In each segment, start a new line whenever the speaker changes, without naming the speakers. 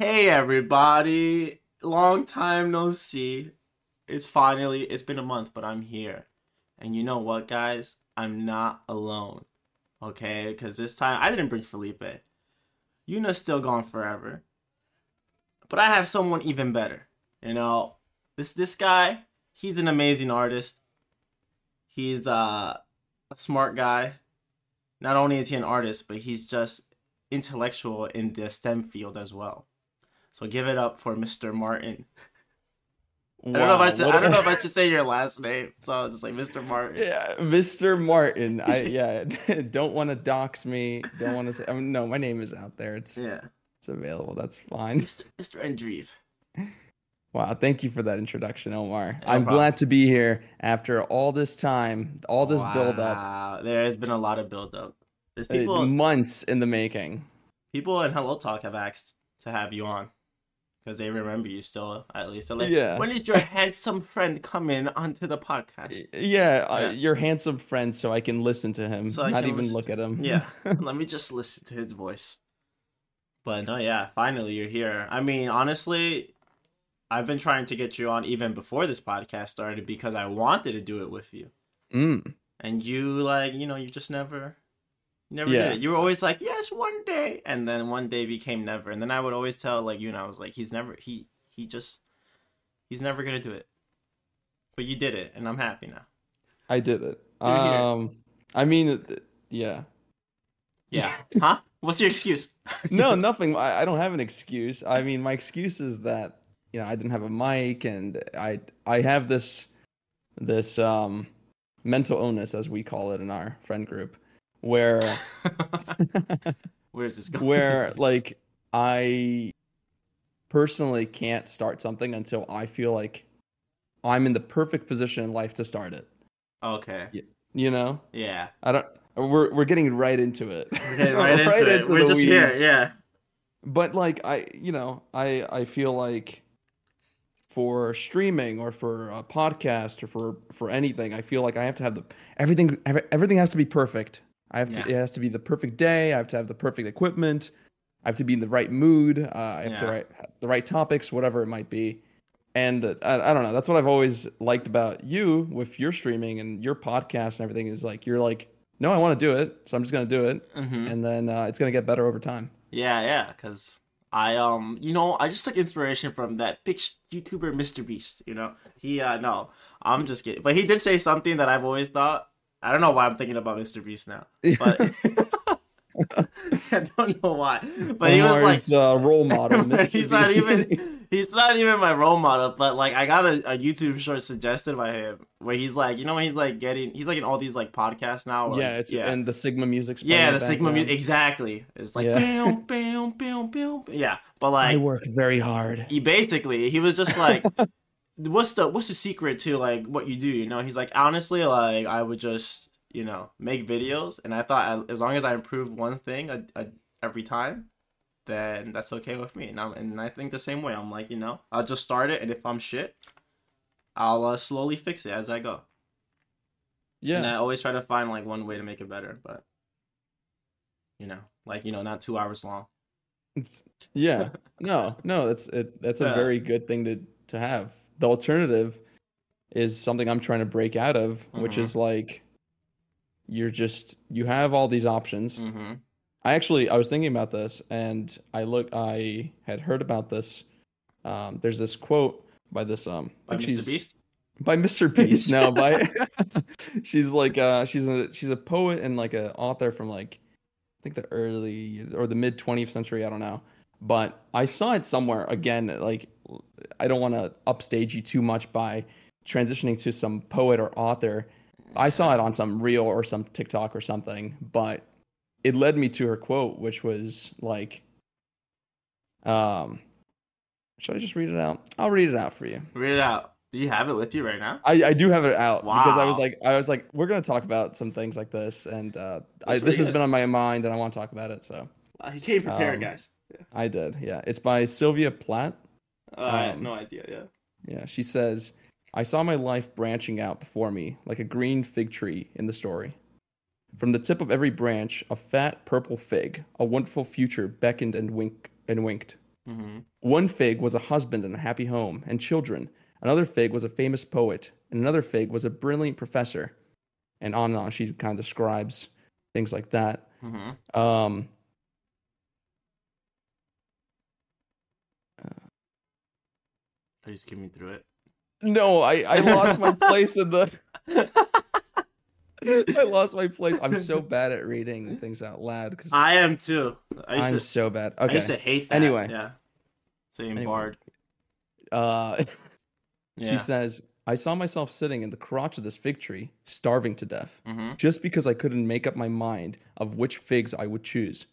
Hey everybody, long time no see. It's finally it's been a month, but I'm here. And you know what, guys? I'm not alone. Okay? Because this time I didn't bring Felipe. Yuna's still gone forever. But I have someone even better. You know, this this guy, he's an amazing artist. He's uh, a smart guy. Not only is he an artist, but he's just intellectual in the STEM field as well. So give it up for Mr. Martin. I don't know if I should, I don't know if I should say your last name, so I was just like Mr. Martin.
Yeah, Mr. Martin. I yeah, don't want to dox me. Don't want to say. I mean, no, my name is out there. It's
Yeah,
it's available. That's fine.
Mr. Mr. Andreev.
Wow, thank you for that introduction, Omar.
No
I'm
problem.
glad to be here after all this time, all this build up,
Wow, There has been a lot of build up. There's uh, people
months in the making.
people in Hello Talk have asked to have you on because they remember you still at least. They're like,
Yeah.
when is your handsome friend coming onto the podcast?
Yeah, uh, your handsome friend, so I can listen to him,
So I
not even look
to-
at him.
Yeah, let me just listen to his voice. But no, yeah, finally you're here. I mean, honestly, I've been trying to get you on even before this podcast started because I wanted to do it with you.
Mm.
And you like, you know, you just never never
Yeah.
did it. You were always like, "Yes, one day." And then one day became never. And then I would always tell like you and I was like, "He's never he he just he's never going to do it." But you did it, and I'm happy now.
I did it.
You're here.
Um, I mean, yeah.
Yeah. huh? What's your excuse?
no, nothing. I, I don't have an excuse. I mean, my excuse is that you know I didn't have a mic, and I I have this this um mental illness, as we call it in our friend group, where
Where's this going?
where like I personally can't start something until I feel like I'm in the perfect position in life to start it.
Okay.
You know,
Yeah.
I don't. We're we're getting right into it.
We're getting right into it. We're
the
just here. Yeah.
but like i you know i i feel like for streaming or for a podcast or for for anything i feel like i have to have the everything every, everything has to be perfect i have to it has to be the perfect day i have to have the perfect equipment i have to be in the right mood uh, i have to write the right topics whatever it might be and uh, I, I don't know that's what i've always liked about you with your streaming and your podcast and everything is like you're like no i want to do it so i'm just going to do it
hmm
and then uh, it's going to get better over time
Yeah, yeah. Because I um, you know, I just took inspiration from that big YouTuber, Mr. Beast. You know, he uh, no, I'm just kidding. But he did say something that I've always thought. I don't know why I'm thinking about Mr. Beast now, but I don't know why. But he was like,
Omar's, uh, role model. Mr.
he's not even he's not even my role model but like i got a, a youtube short suggested by him where he's like you know when he's like getting he's like in all these like podcasts now like,
yeah, it's
yeah
and the Sigma music's
yeah the sigma music exactly it's like
Yeah.
bam bam bam bam yeah but like
I
like
work very hard.
he basically he was just like what's the what's the secret to like what you do you know he's like honestly like i would just you know make videos and i thought as long as i improve one thing a, a, every time then that's okay with me and, I'm, and i think the same way i'm like you know i'll just start it and if i'm shit i'll uh, slowly fix it as i go Yeah. and i always try to find like one way to make it better but you know like you know not two hours long
yeah. No, no, that's it. That's a
Yeah.
very good thing to to have. The alternative is something I'm trying to break out of, which
Mhm.
is like you're just you have all these options.
mm-hmm
I actually I was thinking about this and I look I had heard about this. Um, there's this quote by this um
by mr beast
by Mr. Beast. No, by she's like uh she's a she's a poet and like a author from like I think the early or the mid 20th century, I don't know. But I saw it somewhere again like I don't want to upstage you too much by transitioning to some poet or author. I saw it on some reel or some TikTok or something, but it led me to her quote which was like um should I just read it out? I'll read it out for you.
read it out do you have it with you right now
I, I do have it out because I was like I was like we're gonna talk about some things like this and uh, I, this has been on my mind and I want to talk about it so
Uh, he came prepared,
Um,
guys.
I did yeah it's by Sylvia Plath
Uh, I
um,
no idea. Yeah.
yeah she says I saw my life branching out before me like a green fig tree in the story from the tip of every branch a fat purple fig a wonderful future beckoned and wink and winked
hmm
One fig was a husband and a happy home and children. Another fig was a famous poet, and another fig was a brilliant professor. And on and on. She kind of describes things like that.
Mm-hmm.
Um,
Are you skimming through it?
no, I, I lost my place in the. I lost my place. I'm so bad at reading things out loud because
I am too. I to,
so bad. Okay.
I used to hate that.
Anyway.
yeah. Same
Anyway.
bard.
Uh,
Yeah.
She says, I saw myself sitting in the crotch of this fig tree, starving to death,
mm-hmm.
just because I couldn't make up my mind of which figs I would choose.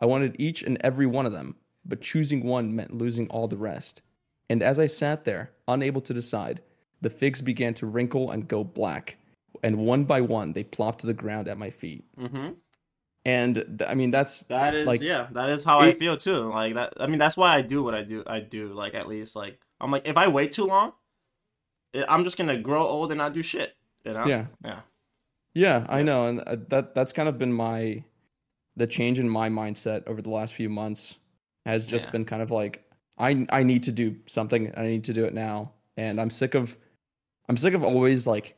I wanted each and every one of them, but choosing one meant losing all the rest. And as I sat there, unable to decide, the figs began to wrinkle and go black, and one by one they plopped to the ground at my feet.
Mm-hmm.
And th- I mean, that's
That is
Like,
yeah, that is how I feel too. Like that I mean that's why I do what I do. I do like at least like I'm like if I wait too long, I'm just going to grow old and not do shit, you know?
yeah,
Yeah.
Yeah, I know, and uh, that that's kind of been my the change in my mindset over the last few months has just
Yeah.
been kind of like I I need to do something. I need to do it now, and I'm sick of I'm sick of always like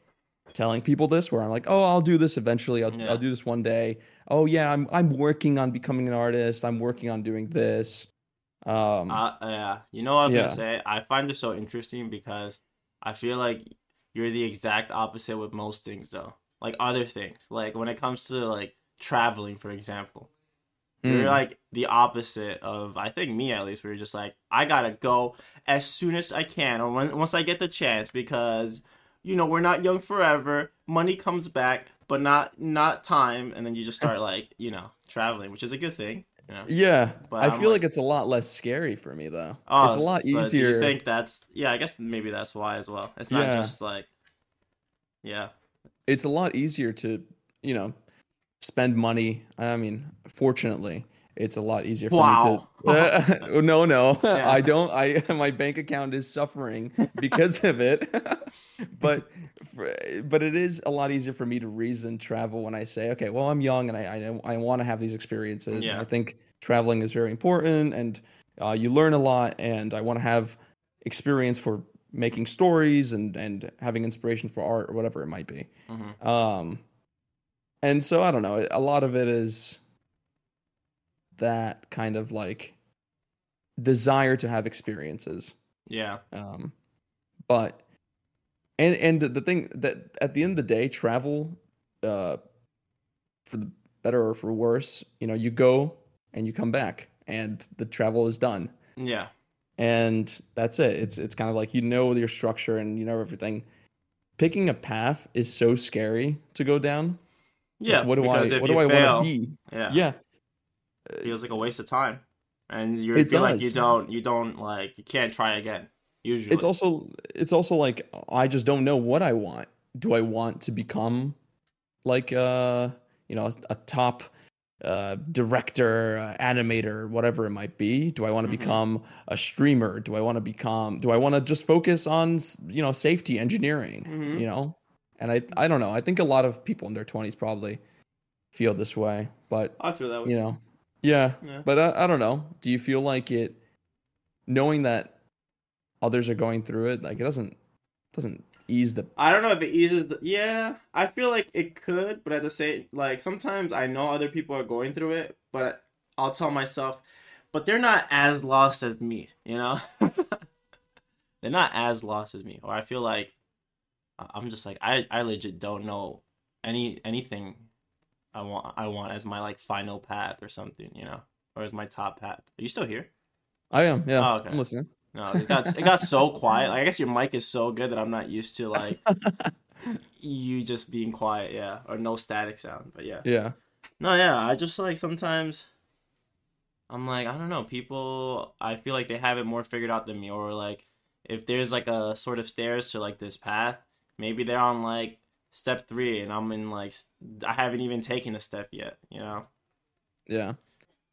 telling people this where I'm like, oh, I'll do this eventually. I'll
Yeah.
I'll do this one day. Oh yeah, I'm I'm working on becoming an artist. I'm working on doing this. Um,
Uh, yeah. You know what I was
Yeah.
gonna say? I find this so interesting because I feel like you're the exact opposite with most things, though. Like other things, like when it comes to like traveling, for example, you're
mm,
like the opposite of I think me at least. You're just like I gotta go as soon as I can, or when, once I get the chance, because you know we're not young forever. Money comes back, but not not time, and then you just start like you know traveling, which is a good thing. You know.
yeah,
But
I
I'm
feel
like-
like it's a lot less scary for me though.
Oh,
it's a lot
so Do
easier.
you think that's yeah? I guess maybe that's why as well. It's not
Yeah.
just like yeah,
it's a lot easier to you know spend money i mean fortunately it's a lot easier for
Wow.
me to no no
Yeah.
i don't i my bank account is suffering because of it but but it is a lot easier for me to reason travel when i say okay well i'm young and i i, I want to have these experiences
Yeah.
i think traveling is very important and uh, you learn a lot and i want to have experience for making stories and and having inspiration for art or whatever it might be
hmm
um, and so I don't know. A lot of it is that kind of like desire to have experiences.
yeah,
Um, but and and the thing that at the end of the day, travel, uh, for the better or for worse, you know, you go and you come back, and the travel is done
yeah,
and that's it. It's it's kind of like you know your structure and you know everything. Picking a path is so scary to go down. Like,
yeah.
what do I what do I want to be?
Yeah,
Yeah.
it feels like a waste of time, and you feel like you don't you don't like you can't try again. Usually,
It's also it's also like I just don't know what I want. Do I want to become like uh you know a, a top uh director, uh, animator, whatever it might be? Do I want to
Mhm.
become a streamer? Do I want to become do I want to just focus on you know safety engineering,
Mhm.
you know? And I I don't know. I think a lot of people in their 20s probably feel this way, but
I feel that way.
you know yeah,
Yeah.
but I, I don't know do you feel like it knowing that others are going through it like it doesn't doesn't ease the
I don't know if it eases. The, yeah, I feel like it could, but at the same, like sometimes I know other people are going through it, but I'll tell myself, but they're not as lost as me. You know, they're not as lost as me. Or I feel like I'm just like I I legit don't know any anything I want I want as my like final path or something. You know, or as my top path. Are you still here?
i am yeah
Oh, okay.
i'm listening
No, it got it got so quiet. Like, I guess your mic is so good that I'm not used to like you just being quiet, yeah, or no static sound. But yeah,
yeah
no, yeah. I just like sometimes I'm like I don't know. People, I feel like they have it more figured out than me, or like if there's like a sort of stairs to like this path, maybe they're on like step three, and I'm in like I haven't even taken a step yet. You know.
yeah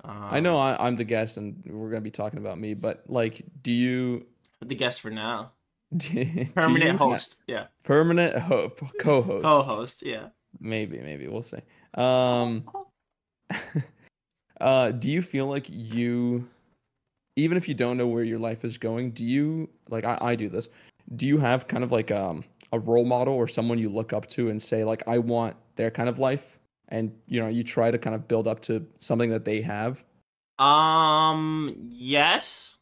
Um,
i know I, i'm the guest and we're gonna be talking about me but like do you
the guest for now,
do
permanent host, yeah,
permanent ho- co-host
co-host, yeah.
maybe maybe we'll see um uh do you feel like you even if you don't know where your life is going, do you like I, I do this? Do you have kind of like um a role model or someone you look up to and say like I want their kind of life and you know you try to kind of build up to something that they have?
Um, yes.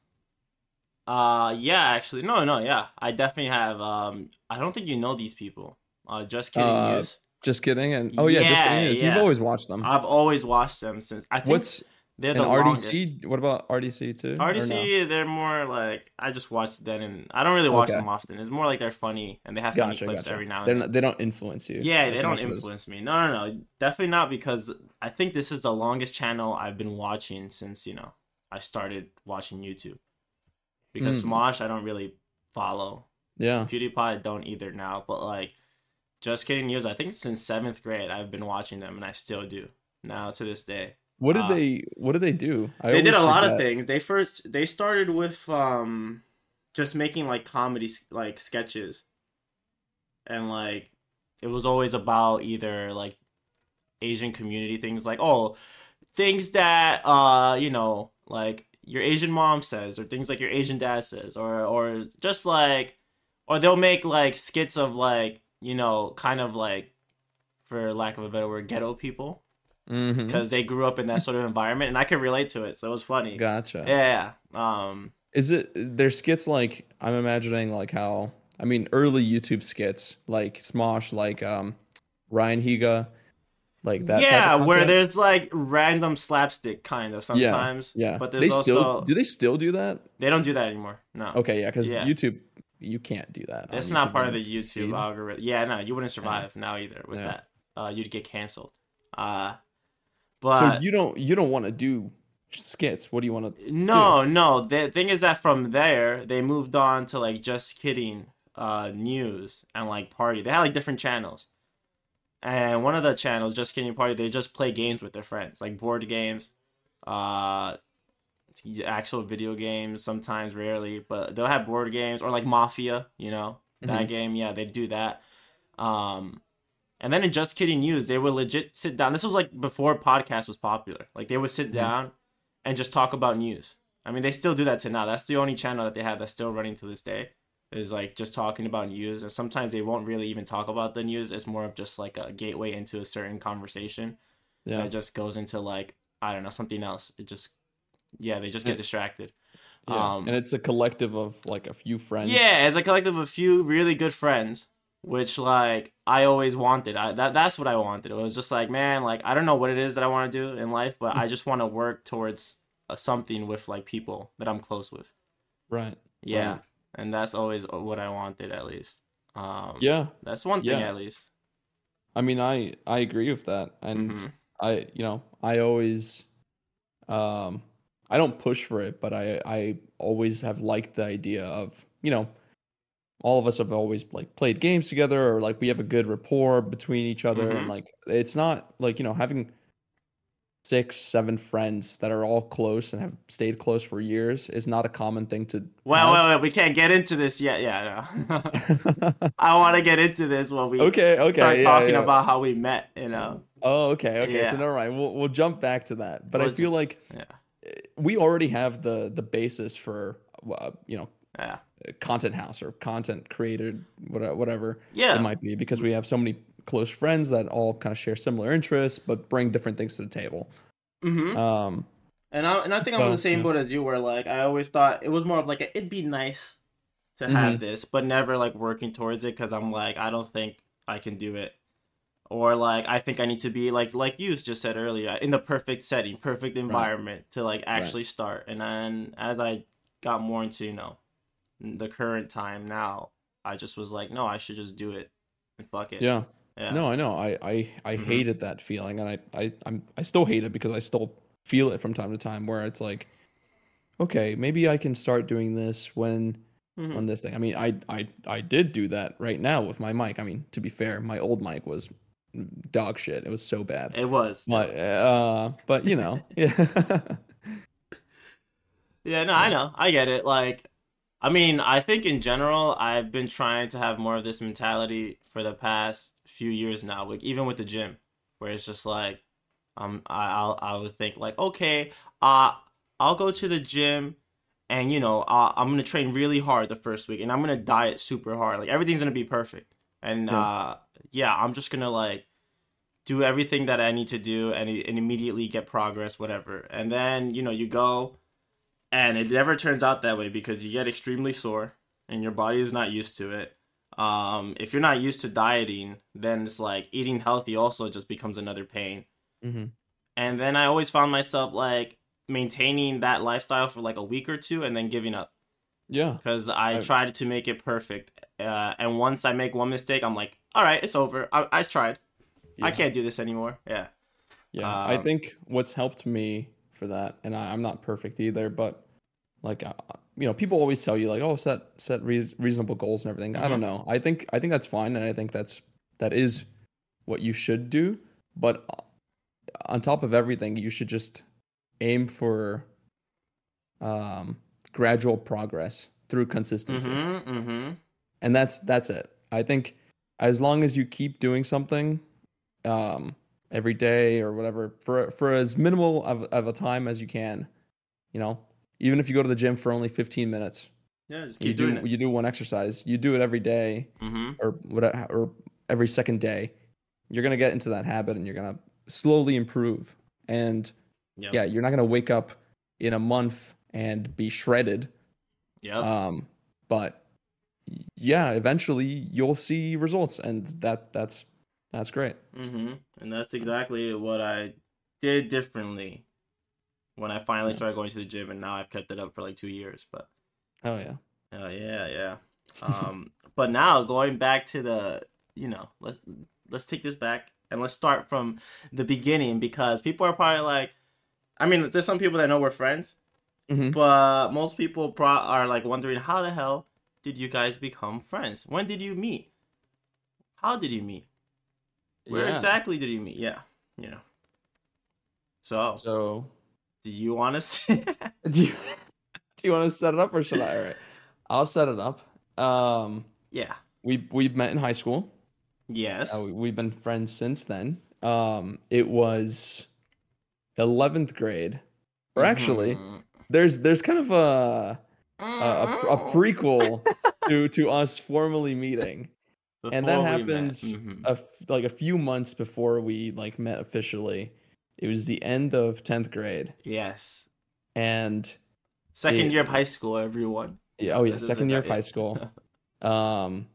Uh, yeah, actually, no, no, yeah, I definitely have. Um, I don't think you know these people. Uh, just kidding,
Uh,
news.
Just kidding. And oh yeah, just kidding. News. You've always watched them.
I've always watched them since. I think
What's
they're
an
the longest.
RDC? What about RDC too? Or no?
RDC, they're more like I just watch them, and I don't really watch
Okay.
them often. It's more like they're funny and they have funny clips
gotcha.
every now and
They're not, they don't influence you.
Yeah, they don't
much as-
influence me. No, no, no, definitely not because I think this is the longest channel I've been watching since you know I started watching YouTube. Because
Mm.
Smosh, I don't really follow.
Yeah.
PewDiePie, I don't either now. But like, just kidding news. I think since seventh grade, I've been watching them, and I still do now to this day.
What did
Uh,
they What did they do? I
they did a lot of things. They first they started with um just making like comedy like sketches. And like it was always about either like Asian community things like oh things that uh you know like your Asian mom says or things like your Asian dad says or or just like or they'll make like skits of like you know kind of like for lack of a better word ghetto people
Mhm.
because they grew up in that sort of environment and I could relate to it so it was funny
Gotcha.
yeah um
Is it their skits like I'm imagining like how I mean early YouTube skits like Smosh like um Ryan Higa like that.
yeah where there's like random slapstick kind of sometimes
yeah,
but
they
there's
still
also
do they still do that?
they don't do that anymore no
Okay, yeah, because
Yeah.
YouTube you can't do that.
That's not
YouTube
part of the YouTube algorithm. Yeah, no, you wouldn't survive now either with
Yeah.
that. Uh, you'd get canceled. Uh,
So you don't you don't want to do skits. What do you want to?
no, no. The thing is that from there they moved on to like just kidding uh news and like party. They had like different channels. And one of the channels, just kidding party, they just play games with their friends, like board games, uh, actual video games. Sometimes, rarely, but they'll have board games or like Mafia. You know that
Mhm.
game. Yeah, they do that. Um, and then in Just Kidding News, they would legit sit down. This was like before podcast was popular. Like they would sit down and just talk about news. I mean, they still do that to now. That's the only channel that they have that's still running to this day. Is like just talking about news, and sometimes they won't really even talk about the news. It's more of just like a gateway into a certain conversation
Yeah,
that just goes into like I don't know something else. It just yeah, they just get distracted.
yeah.
um,
and it's a collective of like a few friends.
Yeah, it's a collective of a few really good friends, which like I always wanted. I that that's what I wanted. It was just like, man, like I don't know what it is that I want to do in life, but I just want to work towards uh, something with like people that I'm close with.
right.
Yeah,
Right.
and that's always what I wanted at least. Um,
Yeah,
that's one thing
Yeah.
at least.
I mean, I I agree with that, and
Mhm.
I you know I always, um, I don't push for it, but I I always have liked the idea of you know, all of us have always like played games together, or like we have a good rapport between each other, and
Mhm.
like it's not like you know having six seven friends that are all close and have stayed close for years is not a common thing to.
Well, wait, wait, we can't get into this yet. Yeah, no. I want to get into this when we
okay, okay,
start
yeah,
talking
yeah.
about how we met. You know.
Oh, okay, okay.
Yeah.
So never mind. We'll we'll jump back to that. But I
We'll
feel like
Yeah.
we already have the the basis for uh, you know
Yeah.
content house or content created whatever,
Yeah.
it might be because we have so many close friends that all kind of share similar interests but bring different things to the table.
Mm-hmm.
Um,
And I and I think I'm in the same
yeah.
boat as you, where like I always thought it was more of like a, it'd be nice to
Mm-hmm.
have this, but never like working towards it because I'm like I don't think I can do it, or like I think I need to be like like you just said earlier in the perfect setting, perfect environment to like actually start. And then as I got more into you know the current time now, I just was like, no, I should just do it and fuck it.
yeah.
yeah.
No, I know. I I, I
Mhm.
hated that feeling, and I I I'm, I still hate it because I still feel it from time to time where it's like, okay, maybe I can start doing this when
Mhm.
on this thing. I mean, I I I did do that right now with my mic. I mean, to be fair, my old mic was dog shit. It was so bad.
It was. it
But
was.
uh, but you know, yeah,
Yeah, no, I know. I get it. Like, I mean, I think in general, I've been trying to have more of this mentality for the past few years now. Like, even with the gym, where it's just like, um, I, I'll I would think like, okay, uh, I'll go to the gym and you know uh, I'm gonna train really hard the first week, and I'm gonna diet super hard. Like everything's gonna be perfect, and
Yeah.
uh, yeah, I'm just gonna like do everything that I need to do, and, and immediately get progress, whatever. And then you know you go, and it never turns out that way because you get extremely sore, and your body is not used to it. Um, if you're not used to dieting, then it's like eating healthy also just becomes another pain.
hmm
And then I always found myself like maintaining that lifestyle for like a week or two and then giving up
Yeah.
because I
I-
tried to make it perfect. Uh, and once I make one mistake, I'm like, all right, it's over. I, I tried. I can't do this anymore. Yeah.
Yeah, I
Um,
think what's helped me for that, and I, I'm not perfect either, but like uh, you know, people always tell you like, oh, set set rea- reasonable goals and everything. I don't know. I think I think that's fine, and I think that's that is what you should do. But uh, on top of everything, you should just aim for um, gradual progress through consistency
Mm-hmm. Mm-hmm.
and that's that's it i think as long as you keep doing something um every day or whatever for for as minimal of, of a time as you can you know even if you go to the gym for only 15 minutes
Yeah, just
you
keep
do
it.
you do one exercise you do it every day
Mm-hmm.
or whatever or every second day you're going to get into that habit and you're going to slowly improve and
Yep.
yeah you're not going to wake up in a month and be shredded
Yep.
um but yeah eventually you'll see results and that that's that's great
Mm-hmm. And that's exactly what I did differently when I finally
Yeah.
started going to the gym, and now I've kept it up for like two years. But
oh yeah
Oh yeah, yeah. Um, but now going back to the, you know, let's let's take this back and let's start from the beginning because people are probably like, I mean, there's some people that know we're friends,
Mhm.
but most people pro- are like wondering how the hell did you guys become friends? When did you meet? How did you meet? Where
Yeah.
exactly did you meet? Yeah, you know. So,
so
do you want to say?
do you do you want to set it up or should i all right i'll set it up um
yeah.
we we met in high school
Yes.
uh, we, we've been friends since then um it was 11th grade or actually
Mhm.
there's there's kind of a a, a, a prequel to to us formally meeting and that
Before we met.
happens
Mhm.
a like a few months before we like met officially. It was the end of tenth grade,
Yes.
and
Second
It-
year of high school, everyone.
yeah, oh yeah, second year of high school. Um,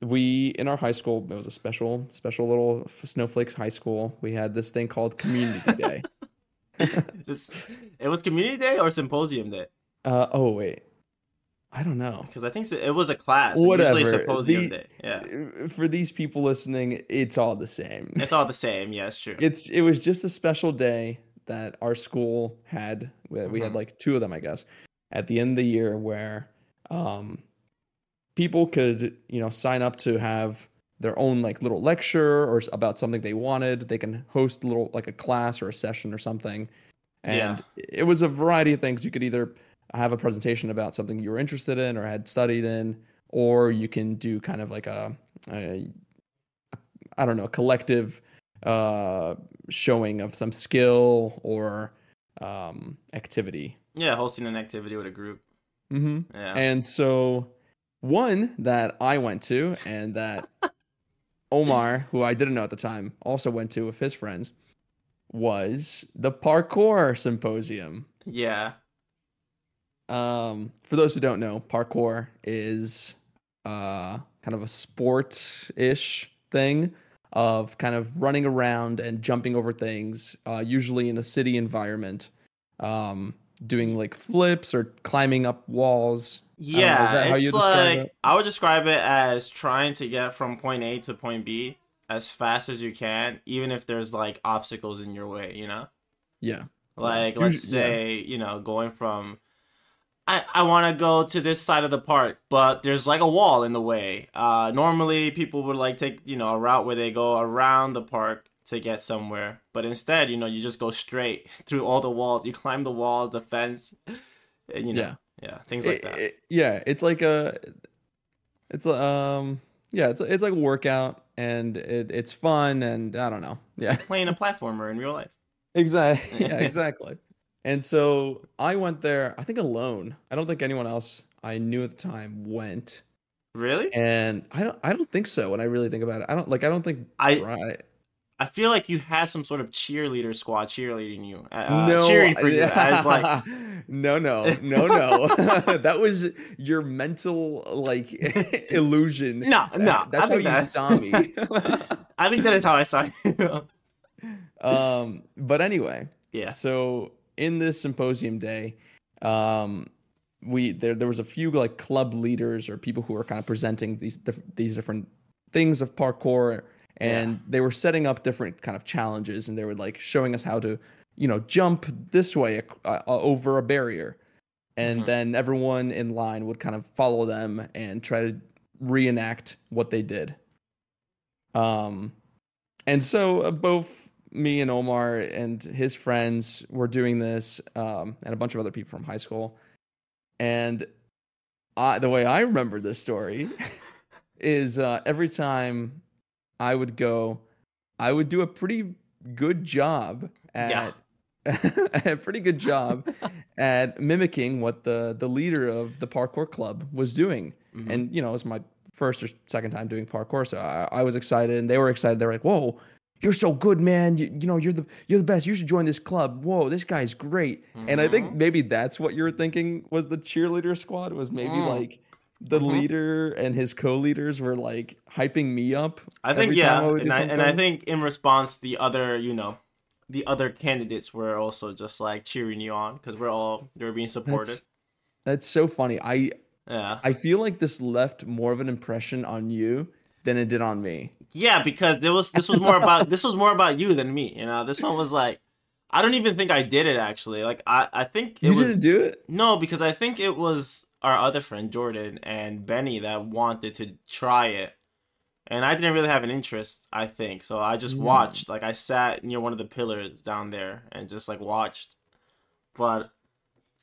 we in our high school it was a special special little snowflakes high school. We had this thing called Community Day.
This- it was community day or symposium day?
Uh, oh wait, I don't know.
Because I think it was a class.
Whatever.
Usually symposium
The-
Yeah.
For these people listening, it's all the same.
It's all the same. Yeah, it's true.
it's it was just a special day that our school had we, we had like two of them i guess at the end of the year where um people could you know sign up to have their own like little lecture or about something they wanted they can host a little like a class or a session or something and
Yeah.
it was a variety of things you could either have a presentation about something you were interested in or had studied in or you can do kind of like a, a I don't know, a collective uh, showing of some skill or um, activity.
yeah, hosting an activity with a group.
Mm-hmm.
Yeah.
And so, one that I went to and that Omar, who I didn't know at the time, also went to with his friends was the parkour symposium.
yeah.
Um, for those who don't know, parkour is uh, kind of a sport-ish thing of kind of running around and jumping over things, uh, usually in a city environment, um, doing like flips or climbing up walls. don't know, is
Yeah, it's like
it?
I would describe it as trying to get from point A to point B as fast as you can, even if there's like obstacles in your way. You know.
Yeah,
Like let's say, you know, going from I, I want to go to this side of the park, but there's like a wall in the way. Uh, normally, people would like take you know a route where they go around the park to get somewhere, but instead, you know, you just go straight through all the walls. You climb the walls, the fence, and you know,
Yeah.
yeah, things like
It-
that.
it- yeah, it's like a, it's a, um, yeah, it's it's like a workout and it, it's fun and I don't know.
It's
Yeah,
like playing a platformer in real life.
exactly. Yeah, exactly. And so I went there, I think alone. I don't think anyone else I knew at the time went.
Really?
And I don't I don't think so when I really think about it. I don't like I don't think
I
Bri-
I feel like you had some sort of cheerleader squad cheerleading you, uh,
no,
cheering for you as like
no, no, no, no. that was your mental like illusion.
no, no.
That- that's
I
how you
that,
saw me.
I think that is how I saw you.
um, but anyway,
yeah.
so in this symposium day, um, we there there was a few like club leaders or people who were kind of presenting these these different things of parkour, and
Yeah.
they were setting up different kind of challenges, and they were like showing us how to, you know, jump this way uh, uh, over a barrier, and
Mhm.
then everyone in line would kind of follow them and try to reenact what they did. Um, and so uh, both me and Omar and his friends were doing this, um, and a bunch of other people from high school. And I, the way I remember this story is uh, every time I would go, I would do a pretty good job
Yeah.
at a pretty good job at mimicking what the the leader of the parkour club was doing
Mhm.
and you know it was my first or second time doing parkour so I, I was excited and they were excited they were like whoa you're so good man you, you know you're the you're the best you should join this club whoa this guy's great and i think
Mhm.
maybe that's what you're thinking was the cheerleader squad was maybe
Mm.
like the
Mhm.
leader and his co-leaders were like hyping me up
I think yeah,
do
and I and I think in response, the other you know, the other candidates were also just like cheering you on because we're all they were being supported.
that's, that's so funny i
Yeah,
i feel like this left more of an impression on you than it did on me
yeah, because there was this was more about this was more about you than me. You know, this one was like, I don't even think I did it actually. Like I I think it
you
was
didn't do it
no because I think it was our other friend Jordan and Benny that wanted to try it. And I didn't really have an interest, I think. So I just
Mm.
watched. Like I sat near one of the pillars down there and just like watched. But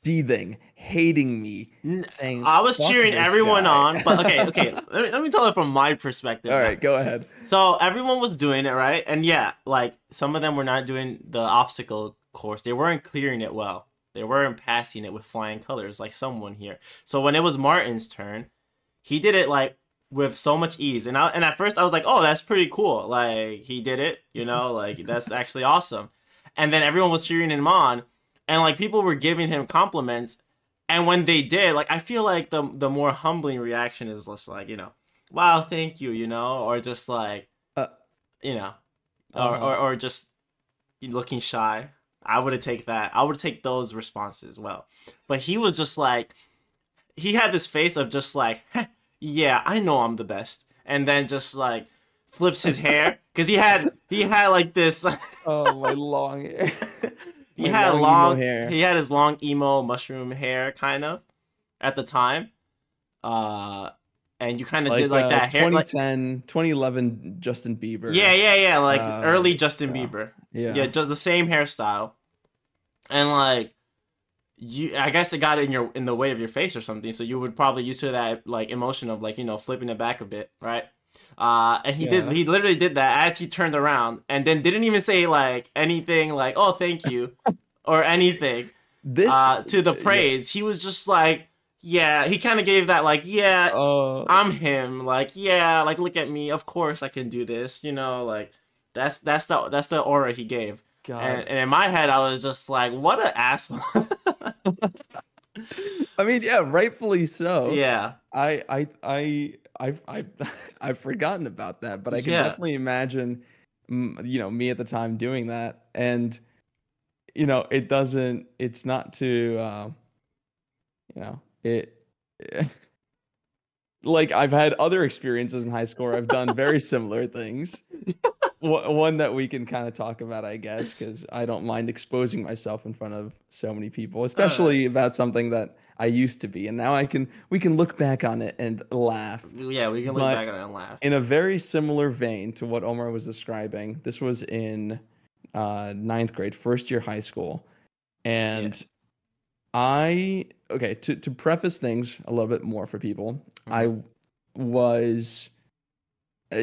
seething hating me saying
I was cheering everyone
guy."
on, but okay, okay. let, me, let me tell it from my perspective.
All right, now. go ahead.
So everyone was doing it right, and yeah, like some of them were not doing the obstacle course. They weren't clearing it well. They weren't passing it with flying colors like someone here. So when it was Martin's turn, he did it like with so much ease, and I and at first I was like, oh, that's pretty cool. Like he did it, you know, like that's actually awesome. And then everyone was cheering him on, and like people were giving him compliments. And when they did, like I feel like the the more humbling reaction is just like you know, wow, thank you, you know, or just like,
Uh,
you know, or,
uh-huh.
or or just looking shy. I would have take that. I would take those responses as well. But he was just like, he had this face of just like, yeah, I know I'm the best, and then just like flips his hair because he had he had like this.
Oh, my long hair.
he had
long
long,
hair.
he had his long emo mushroom hair kind of at the time uh and you kind of did like
uh,
that hair like
2010, 2011 Justin Bieber.
yeah yeah yeah like
Uh,
early justin
yeah.
bieber
yeah,
yeah. just the same hairstyle and like you i guess it got in your in the way of your face or something so you would probably used to that like emotion of like you know flipping it back a bit right uh and he
Yeah.
did he literally did that as he turned around and then didn't even say like anything like oh thank you or anything
This
uh, to the
yeah.
praise. He was just like, yeah, he kind of gave that like, yeah,
Uh,
I'm him. Like, yeah, like look at me. Of course I can do this. You know, like that's that's the that's the aura he gave. And, and in my head, I was just like, what an asshole.
I mean, yeah, rightfully so.
yeah,
I, I, I, I, I, I've forgotten about that, but I can
Yeah.
definitely imagine, you know, me at the time doing that, and you know, it doesn't. It's not to, uh, you know, it. like I've had other experiences in high school where I've done very similar things. One that we can kind of talk about, I guess, because I don't mind exposing myself in front of so many people, especially about something that I used to be, and now I can we can look back on it and laugh.
yeah, we can look
But-
back on it and laugh.
In a very similar vein to what Omar was describing, this was in uh, ninth grade, first year high school, and I okay to to preface things a little bit more for people, I was. uh,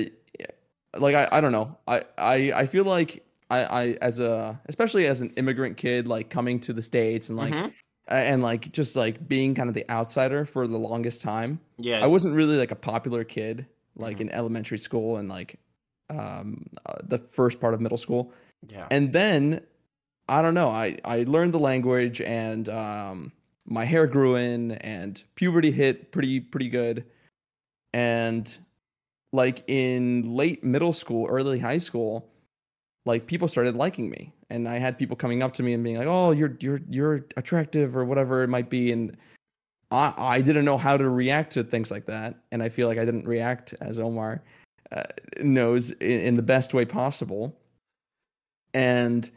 like I, I don't know I, I I feel like I, I as a especially as an immigrant kid, like coming to the states and like
Mhm.
and like just like being kind of the outsider for the longest time.
Yeah.
I wasn't really like a popular kid, like
Mhm.
in elementary school and like um uh, the first part of middle school.
yeah.
And then I don't know, I I learned the language and um my hair grew in and puberty hit pretty pretty good. And like in late middle school, early high school, like people started liking me. And I had people coming up to me and being like, "Oh, you're you're you're attractive" or whatever it might be. And I I didn't know how to react to things like that. And I feel like I didn't react as Omar uh, knows in, in the best way possible. And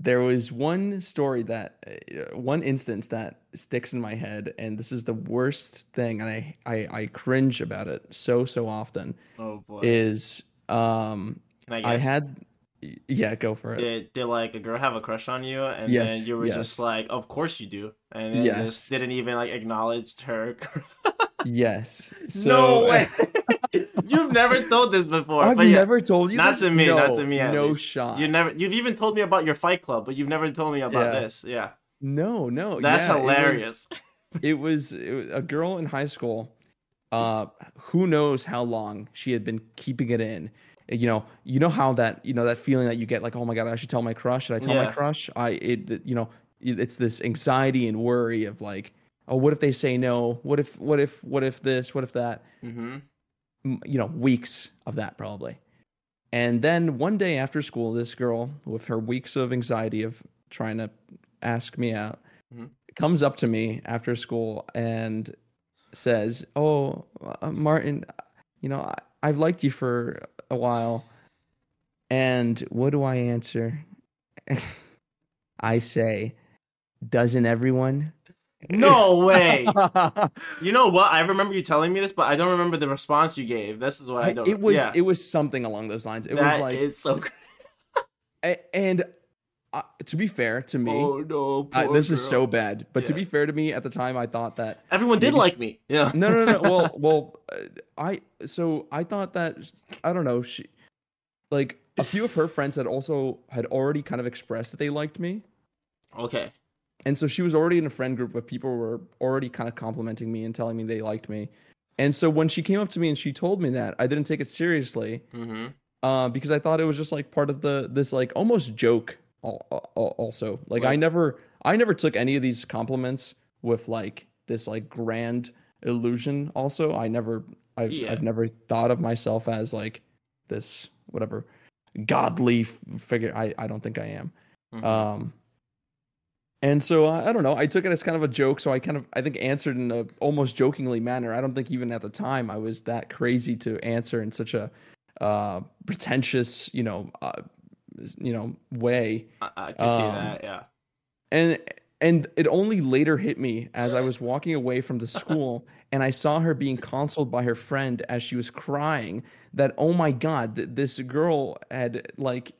there was one story that uh, one instance that sticks in my head and this is the worst thing and I I, I cringe about it so so often
oh boy.
is um
I
I had yeah go for it
Did, did like a girl have a crush on you, and
Yes,
then you were
yes.
just like, "Of course you do," and then
Yes.
just didn't even like acknowledge her.
yes so,
no way! You've never told this before.
I've
but yeah,
never told you
not
this?
to me, not to me. At
no
least.
shot
You never. You've even told me about your Fight Club, but you've never told me about
Yeah.
this. Yeah,
no no
that's
yeah, it was-
hilarious.
it was, it was a girl in high school uh who knows how long she had been keeping it in you know you know how that you know that feeling that you get like oh my god i should tell my crush should i tell my crush i it you know it's this anxiety and worry of like oh what if they say no? What if what if what if this? What if that?
Hmm
you know weeks of that probably. And then one day after school this girl with her weeks of anxiety of trying to ask me out
Mhm.
comes up to me after school and says oh uh, martin you know I, i've liked you for a while. And what do i answer? I say doesn't everyone
No way. You know what? I remember you telling me this, but I don't remember the response you gave. This is what I don't.
it was
Yeah,
it was something along those lines it
that
was like
is so.
and uh, to be fair to me,
Oh no!
I, this is so bad. But to be fair to me, at the time, I thought that
Everyone did
maybe-
like me. Yeah.
no, no, no. well, well, uh, I so I thought that I don't know. She like a few of her friends had also had already kind of expressed that they liked me,
Okay.
And so she was already in a friend group of people who were already kind of complimenting me and telling me they liked me. And so when she came up to me and she told me that, I didn't take it seriously
Mm-hmm.
uh, because I thought it was just like part of the this like almost joke. al- al- Also, like I never, I never took any of these compliments with like this like grand illusion. Also, I never, I've,
Yeah.
I've never thought of myself as like this whatever godly figure. I, I don't think I am.
Mhm.
Um, and so I, I don't know. I took it as kind of a joke. So I kind of I think answered in a almost jokingly manner. I don't think even at the time I was that crazy to answer in such a uh, pretentious, you know, uh, you know, way.
I, I can see
um,
that. Yeah.
And and it only later hit me as I was walking away from the school and I saw her being consoled by her friend as she was crying that oh my god, th- this girl had like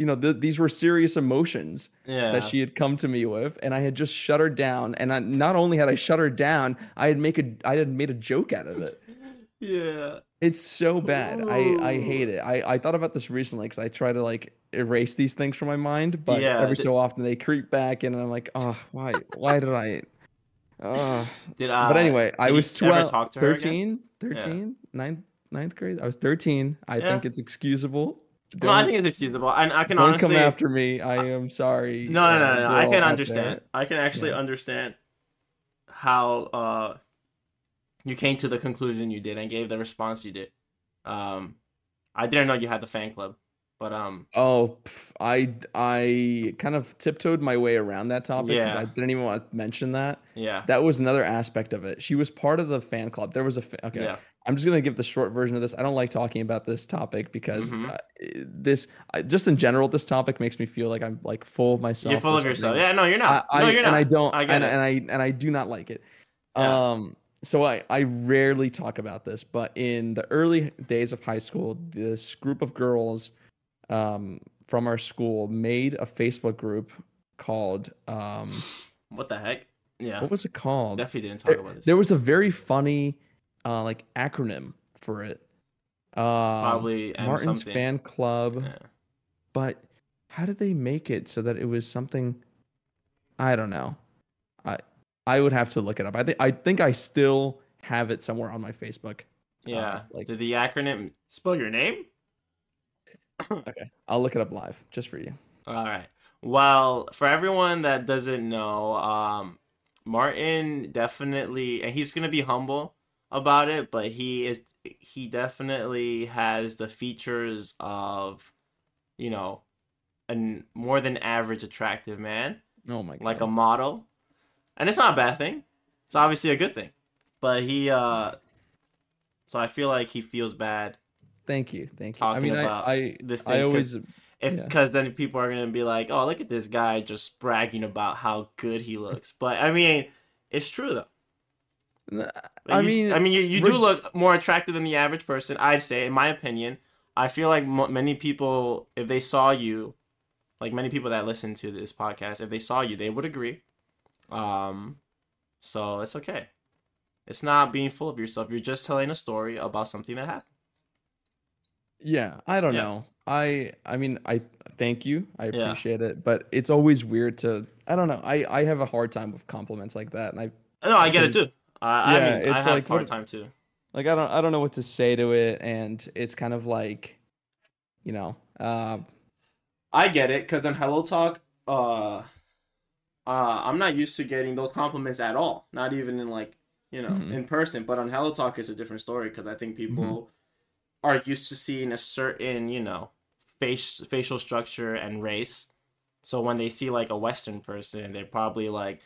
you know, th- these were serious emotions
Yeah.
that she had come to me with, and I had just shut her down. And I, not only had I shut her down, I had make a I had made a joke out of it.
yeah.
It's so bad. I I hate it. I I thought about this recently because I try to like erase these things from my mind, but
Yeah,
every
th-
so often they creep back in, and I'm like, oh, why why did I? Uh,
Did I?
but anyway, I was
ever
12,
talk to her again?
13, 13, ninth, ninth grade. I was 13. I
Yeah.
think it's excusable.
No, I think it's excusable, and I can
don't
honestly.
come after me. I am sorry.
No, no, no,
uh,
no, no. I can understand. I can actually
Yeah.
understand how uh you came to the conclusion you did and gave the response you did. Um, I didn't know you had the fan club, but um,
Oh, I I kind of tiptoed my way around that topic because
Yeah.
I didn't even want to mention that.
yeah,
That was another aspect of it. She was part of the fan club. There was a fa- okay.
yeah,
I'm just gonna give the short version of this. I don't like talking about this topic because
Mhm.
uh, this I, just in general this topic makes me feel like I'm like full of myself.
you're full of yourself. Yeah, no, you're not.
I,
no, you're not.
and I don't
I
and, and I and I do not like it.
Yeah.
Um so I I rarely talk about this, but in the early days of high school, this group of girls um from our school made a Facebook group called um
What the heck? Yeah,
what was it called?
definitely didn't talk
There,
about this.
there was a very funny uh like acronym for it. Um,
Probably M
Martin's
something.
fan club,
Yeah.
but how did they make it so that it was something I don't know. I I would have to look it up. I think I think I still have it somewhere on my Facebook.
Yeah.
Uh, like-
Did the acronym spell your name?
Okay. I'll look it up live just for you.
All right. Well, for everyone that doesn't know, um, Martin definitely, and he's gonna be humble about it, but he is he definitely has the features of, you know, a more than average attractive man,
Oh my god.
like a model, and it's not a bad thing. It's obviously a good thing, but he, uh, so I feel like he feels bad
Thank you. Thank you. I
talking
mean
about
I I,
this
I
thing
always
if
Yeah.
because then people are gonna be like, "Oh, look at this guy just bragging about how good he looks." But I mean, it's true though.
I
you-
mean
I mean, you, you do look more attractive than the average person. I'd say, in my opinion, I feel like mo- many people, if they saw you, like many people that listen to this podcast, if they saw you, they would agree. Um, so it's okay. It's not being full of yourself. You're just telling a story about something that happened.
Yeah, I don't
Yeah.
know. I I mean I thank you. I
Yeah.
appreciate it, but it's always weird to I don't know. I I have a hard time with compliments like that, and I
No, I get it too. I, I
Yeah,
mean, I
it's
have
like,
a hard
what-
time too.
like I don't I don't know what to say to it, and it's kind of like, you know, uh,
I get it because on HelloTalk, uh, uh, I'm not used to getting those compliments at all. Not even in like you know
Mhm.
in person. But on HelloTalk, it's a different story because I think people are used to seeing a certain you know face facial structure and race. So when they see like a Western person, they're probably like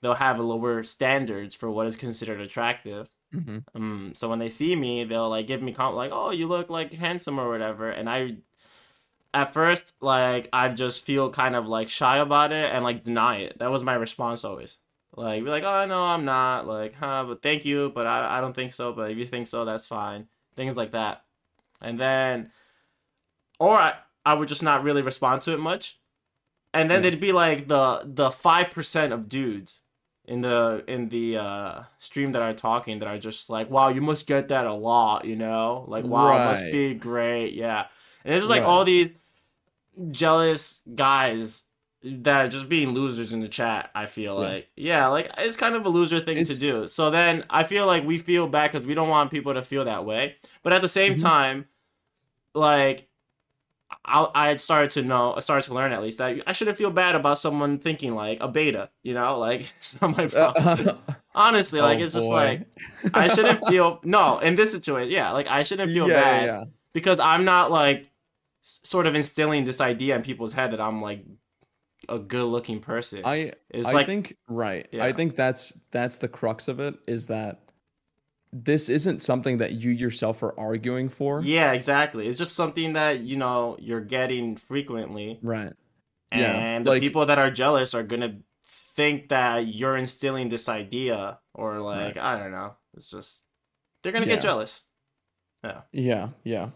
they'll have lower standards for what is considered attractive.
mhm.
Um, so when they see me, they'll like give me comp like, "Oh, you look like handsome or whatever," and I, at first, like I just feel kind of like shy about it and like deny it. That was my response always. Like be like, "Oh no, I'm not." Like, "Huh," but thank you, but I I don't think so. But if you think so, that's fine. Things like that, and then, or I I would just not really respond to it much, and then
Yeah.
they'd be like the the five percent of dudes in the in the uh stream that are talking that are just like wow you must get that a lot you know like wow it must be great yeah and it's just like
Right.
all these jealous guys that are just being losers in the chat i feel
Yeah.
like yeah like it's kind of a loser thing to do so then i feel like we feel bad because we don't want people to feel that way but at the same
Mhm.
time like I I had started to know, I started to learn at least that I shouldn't feel bad about someone thinking like a beta, you know, like it's not my uh, problem. Honestly, like
Oh,
it's just like I shouldn't feel no in this situation. Yeah, like I shouldn't feel
yeah,
bad
yeah,
because I'm not like sort of instilling this idea in people's head that I'm like a good-looking person.
I
it's
I
like
think right.
Yeah.
I think that's that's the crux of it is that this isn't something that you yourself are arguing for.
yeah, exactly. It's just something that you know you're getting frequently.
Right. Yeah,
and the
like-
people that are jealous are gonna think that you're instilling this idea or like i don't know it's just they're gonna
Yeah.
get jealous
Yeah, yeah.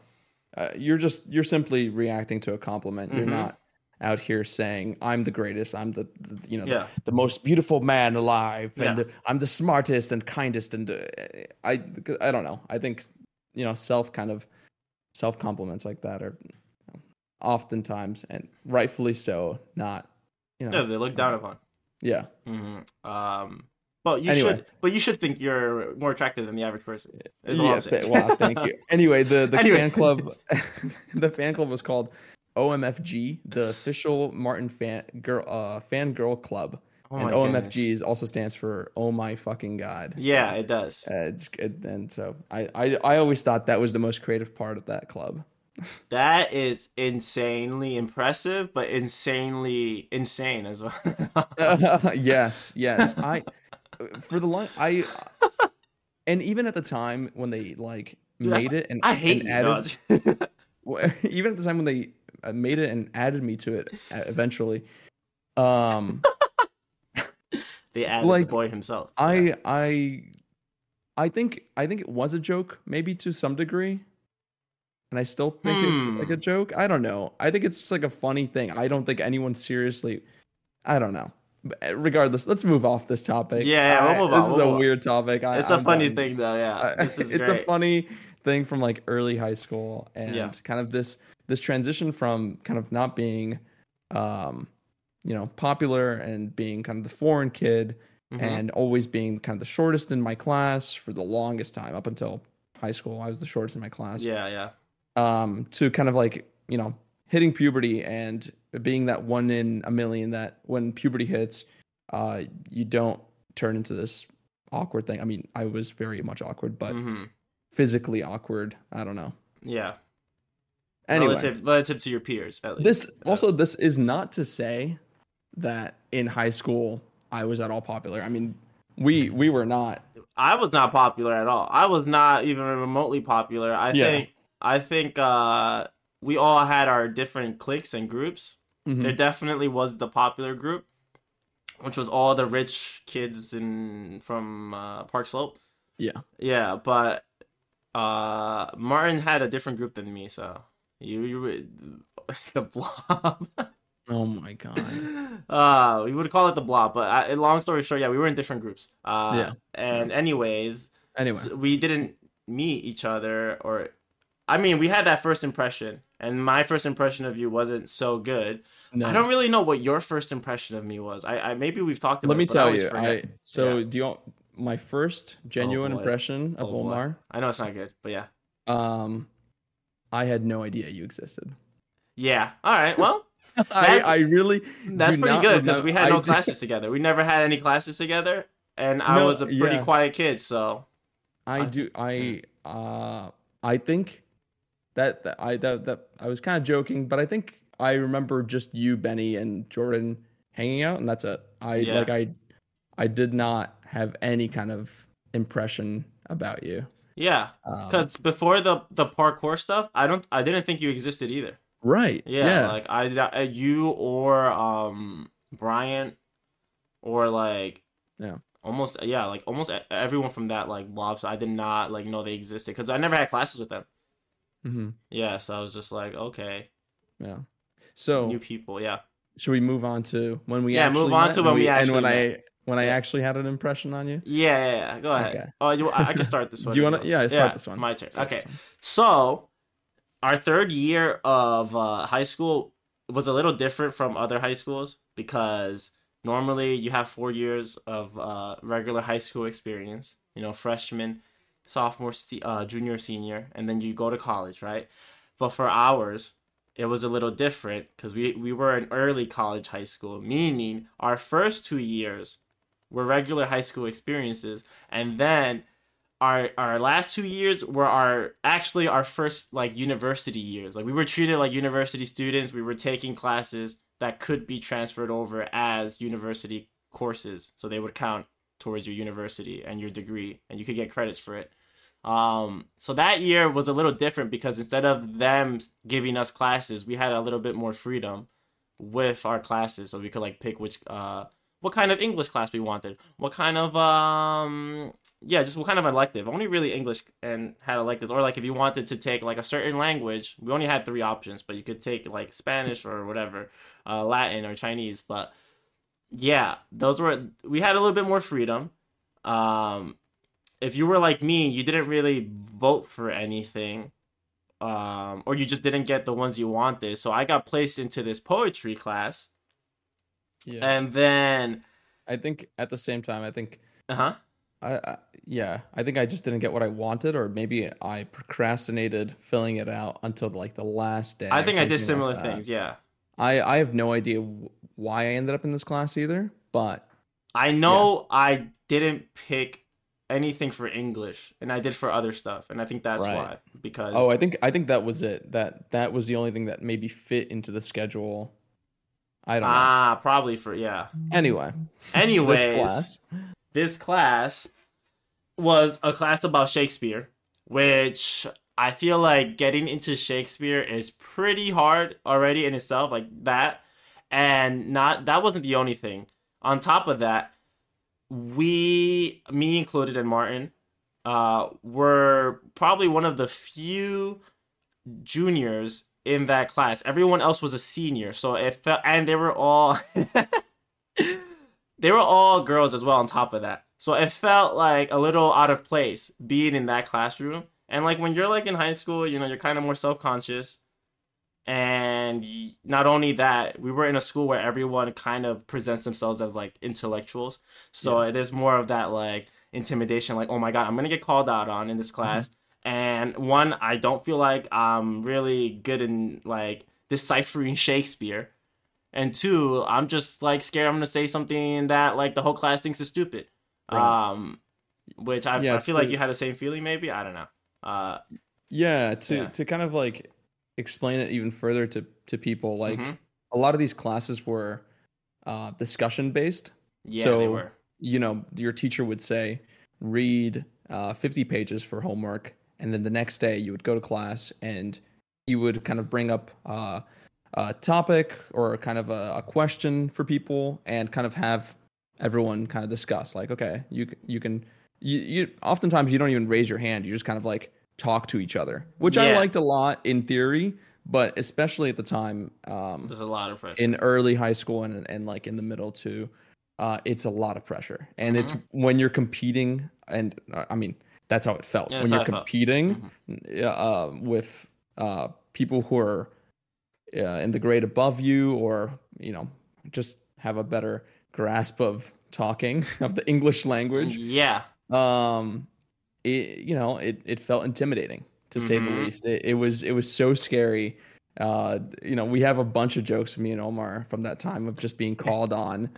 Uh, you're just you're simply reacting to a compliment. You're
Mhm.
not out here saying I'm the greatest. I'm the, the you know
yeah
the, most beautiful man alive, and
Yeah.
I'm the smartest and kindest. And uh, I I don't know. I think you know self kind of self compliments like that are you know, oftentimes and rightfully so not you know
yeah they look down upon
yeah
hmm um but you
Anyway.
should but you should think you're more attractive than the average person is
yeah
I'm saying.
th- wow thank you anyway the the
Anyway.
fan club the fan club was called OMFG the official Martin fan girl uh fan girl club
oh
and OMFG
goodness.
is also stands for oh my fucking god
yeah it does
Uh, it's good, and so I, I I always thought that was the most creative part of that club.
that is insanely impressive but insanely insane as well
yes, yes. I for the long I and even at the time when they like
Dude, I
made it and
i hate
and added, even at the time when they made it and added me to it uh, eventually, um,
they added
Like,
the boy himself
I
Yeah.
I I think I think it was a joke, maybe to some degree. And I still think it's like
Hmm.
a joke. I don't know. I think it's just like a funny thing. I don't think anyone seriously. I don't know. But uh, regardless, let's move off this topic.
Yeah, yeah, we'll
I-
move
This
on,
is
we'll
a
move on.
weird topic. I,
it's a
I'm
funny
done.
thing though yeah
I-
this is
it's
great
a funny thing from like early high school and
Yeah.
kind of this this transition from kind of not being um, you know, popular and being kind of the foreign kid
Mhm.
and always being kind of the shortest in my class for the longest time up until high school. I was the shortest in my class.
yeah, yeah,
Um, to kind of like, you know, hitting puberty and being that one in a million that when puberty hits, uh, you don't turn into this awkward thing. I mean, I was very much awkward, but
hmm
physically awkward. I don't know.
yeah.
Anyway,
relative, relative to your peers, at least.
this also this is not to say that in high school I was at all popular. I mean, we we were not.
I was not popular at all. I was not even remotely popular. I
Yeah.
think I think uh we all had our different cliques and groups.
Mhm.
There definitely was the popular group, which was all the rich kids in from uh, Park Slope.
Yeah.
Yeah, but uh Martin had a different group than me, so you you the blob.
Oh my god.
uh, we would call it the blob, but uh, long story short, yeah, we were in different groups. Uh,
Yeah.
And anyways,
Anyway,
s- we didn't meet each other, or I mean, we had that first impression, and my first impression of you wasn't so good.
no.
I don't really know what your first impression of me was. I, I maybe we've talked about.
Let me
it, I
tell you. I so
Yeah.
do you want my first genuine
boy.
impression of
Oh.
Omar?
I know it's not good, but yeah,
Um, I had no idea you existed.
yeah. All right, well,
I, I really
that's pretty good because we had no
did-
classes together. We never had any classes together, and I
No,
was a pretty
yeah.
quiet kid, so
I
I-
do. I uh, I think that, that I that, that I was kind of joking, but I think I remember just you, Benny, and Jordan hanging out, and that's it. I
Yeah.
like I I did not have any kind of impression about you.
Yeah.
Um,
Because before the the parkour stuff, I don't, I didn't think you existed either.
right,
Yeah,
yeah,
like I, uh, you or um Bryant, or like
Yeah.
almost yeah, like almost everyone from that like blobs. I did not like know they existed because I never had classes with them.
Mm-hmm.
Yeah, so I was just like, okay,
yeah. So
new people. Yeah,
should we move on to when we
Yeah,
actually
move on to
and
when we
and
actually
when
met.
I when I actually had an impression on you?
yeah, yeah. yeah. Go ahead.
Okay.
Oh, you, I, I can start this one.
Do you want to? Yeah, I start this one.
My turn.
Start
okay. So, our third year of uh, high school was a little different from other high schools because normally you have four years of uh, regular high school experience, you know, freshman, sophomore, uh, junior, senior, and then you go to college, right? But for ours, it was a little different because we, we were an early college high school, meaning our first two years were regular high school experiences, and then our our last two years were our actually our first like university years. Like we were treated like university students. We were taking classes that could be transferred over as university courses, so they would count towards your university and your degree, and you could get credits for it. Um, so that year was a little different because instead of them giving us classes, we had a little bit more freedom with our classes, so we could like pick which uh what kind of English class we wanted, what kind of um yeah, just what kind of elective. Only really English and had electives, or like if you wanted to take like a certain language, we only had three options, but you could take like Spanish or whatever, uh, Latin or Chinese. But yeah, those were we had a little bit more freedom. Um, if you were like me, you didn't really vote for anything, um, or you just didn't get the ones you wanted. So I got placed into this poetry class,
Yeah.
and then
I think at the same time, I think
uh huh.
I, I yeah, I think I just didn't get what I wanted, or maybe I procrastinated filling it out until like the last day.
I think I did similar
like
things. Yeah.
I I have no idea why I ended up in this class either, but
I know I didn't pick anything for English, and I did for other stuff, and I think that's
Right.
why. Because
oh, I think I think that was it. That that was the only thing that maybe fit into the schedule. I don't know.
ah, probably for yeah.
Anyway,
Anyways,
this class.
this class was a class about Shakespeare, which I feel like getting into Shakespeare is pretty hard already in itself, like that. And not that wasn't the only thing. On top of that, we, me included, and Martin, uh, were probably one of the few juniors in that class. Everyone else was a senior, so it felt, and they were all. they were all girls as well on top of that. So it felt like a little out of place being in that classroom. And like when you're like in high school, you know, you're kind of more self-conscious. and not only that, we were in a school where everyone kind of presents themselves as like intellectuals. So there's more of that like intimidation, like, oh my god, I'm gonna get called out on in this mm-hmm. class. And one, I don't feel like I'm really good in like deciphering Shakespeare. And two, I'm just like scared I'm gonna say something that like the whole class thinks is stupid.
Right.
Um, which I,
Yeah,
I feel like you had the same feeling, maybe. I don't know. Uh,
Yeah, to
Yeah.
to kind of like explain it even further to to people, like
Mhm.
a lot of these classes were uh, discussion based.
yeah,
So-
they were.
You know, your teacher would say, read uh, 50 pages for homework, and then the next day you would go to class and you would kind of bring up uh, a topic or kind of a, a question for people and kind of have everyone kind of discuss like okay you you can you, you oftentimes you don't even raise your hand you just kind of like talk to each other which i liked a lot in theory but especially at the time um
There's a lot of pressure.
in early high school and, and like in the middle too uh it's a lot of pressure and it's
Mm-hmm.
when you're competing and uh, i mean that's how it felt
Yeah,
when you're
how it felt.
competing uh, with uh people who are uh, in the grade above you or you know just have a better grasp of talking of the english language
yeah.
um it you know it, it felt intimidating to say the
Mhm.
least it, it was it was so scary uh you know we have a bunch of jokes me and omar from that time of just being called on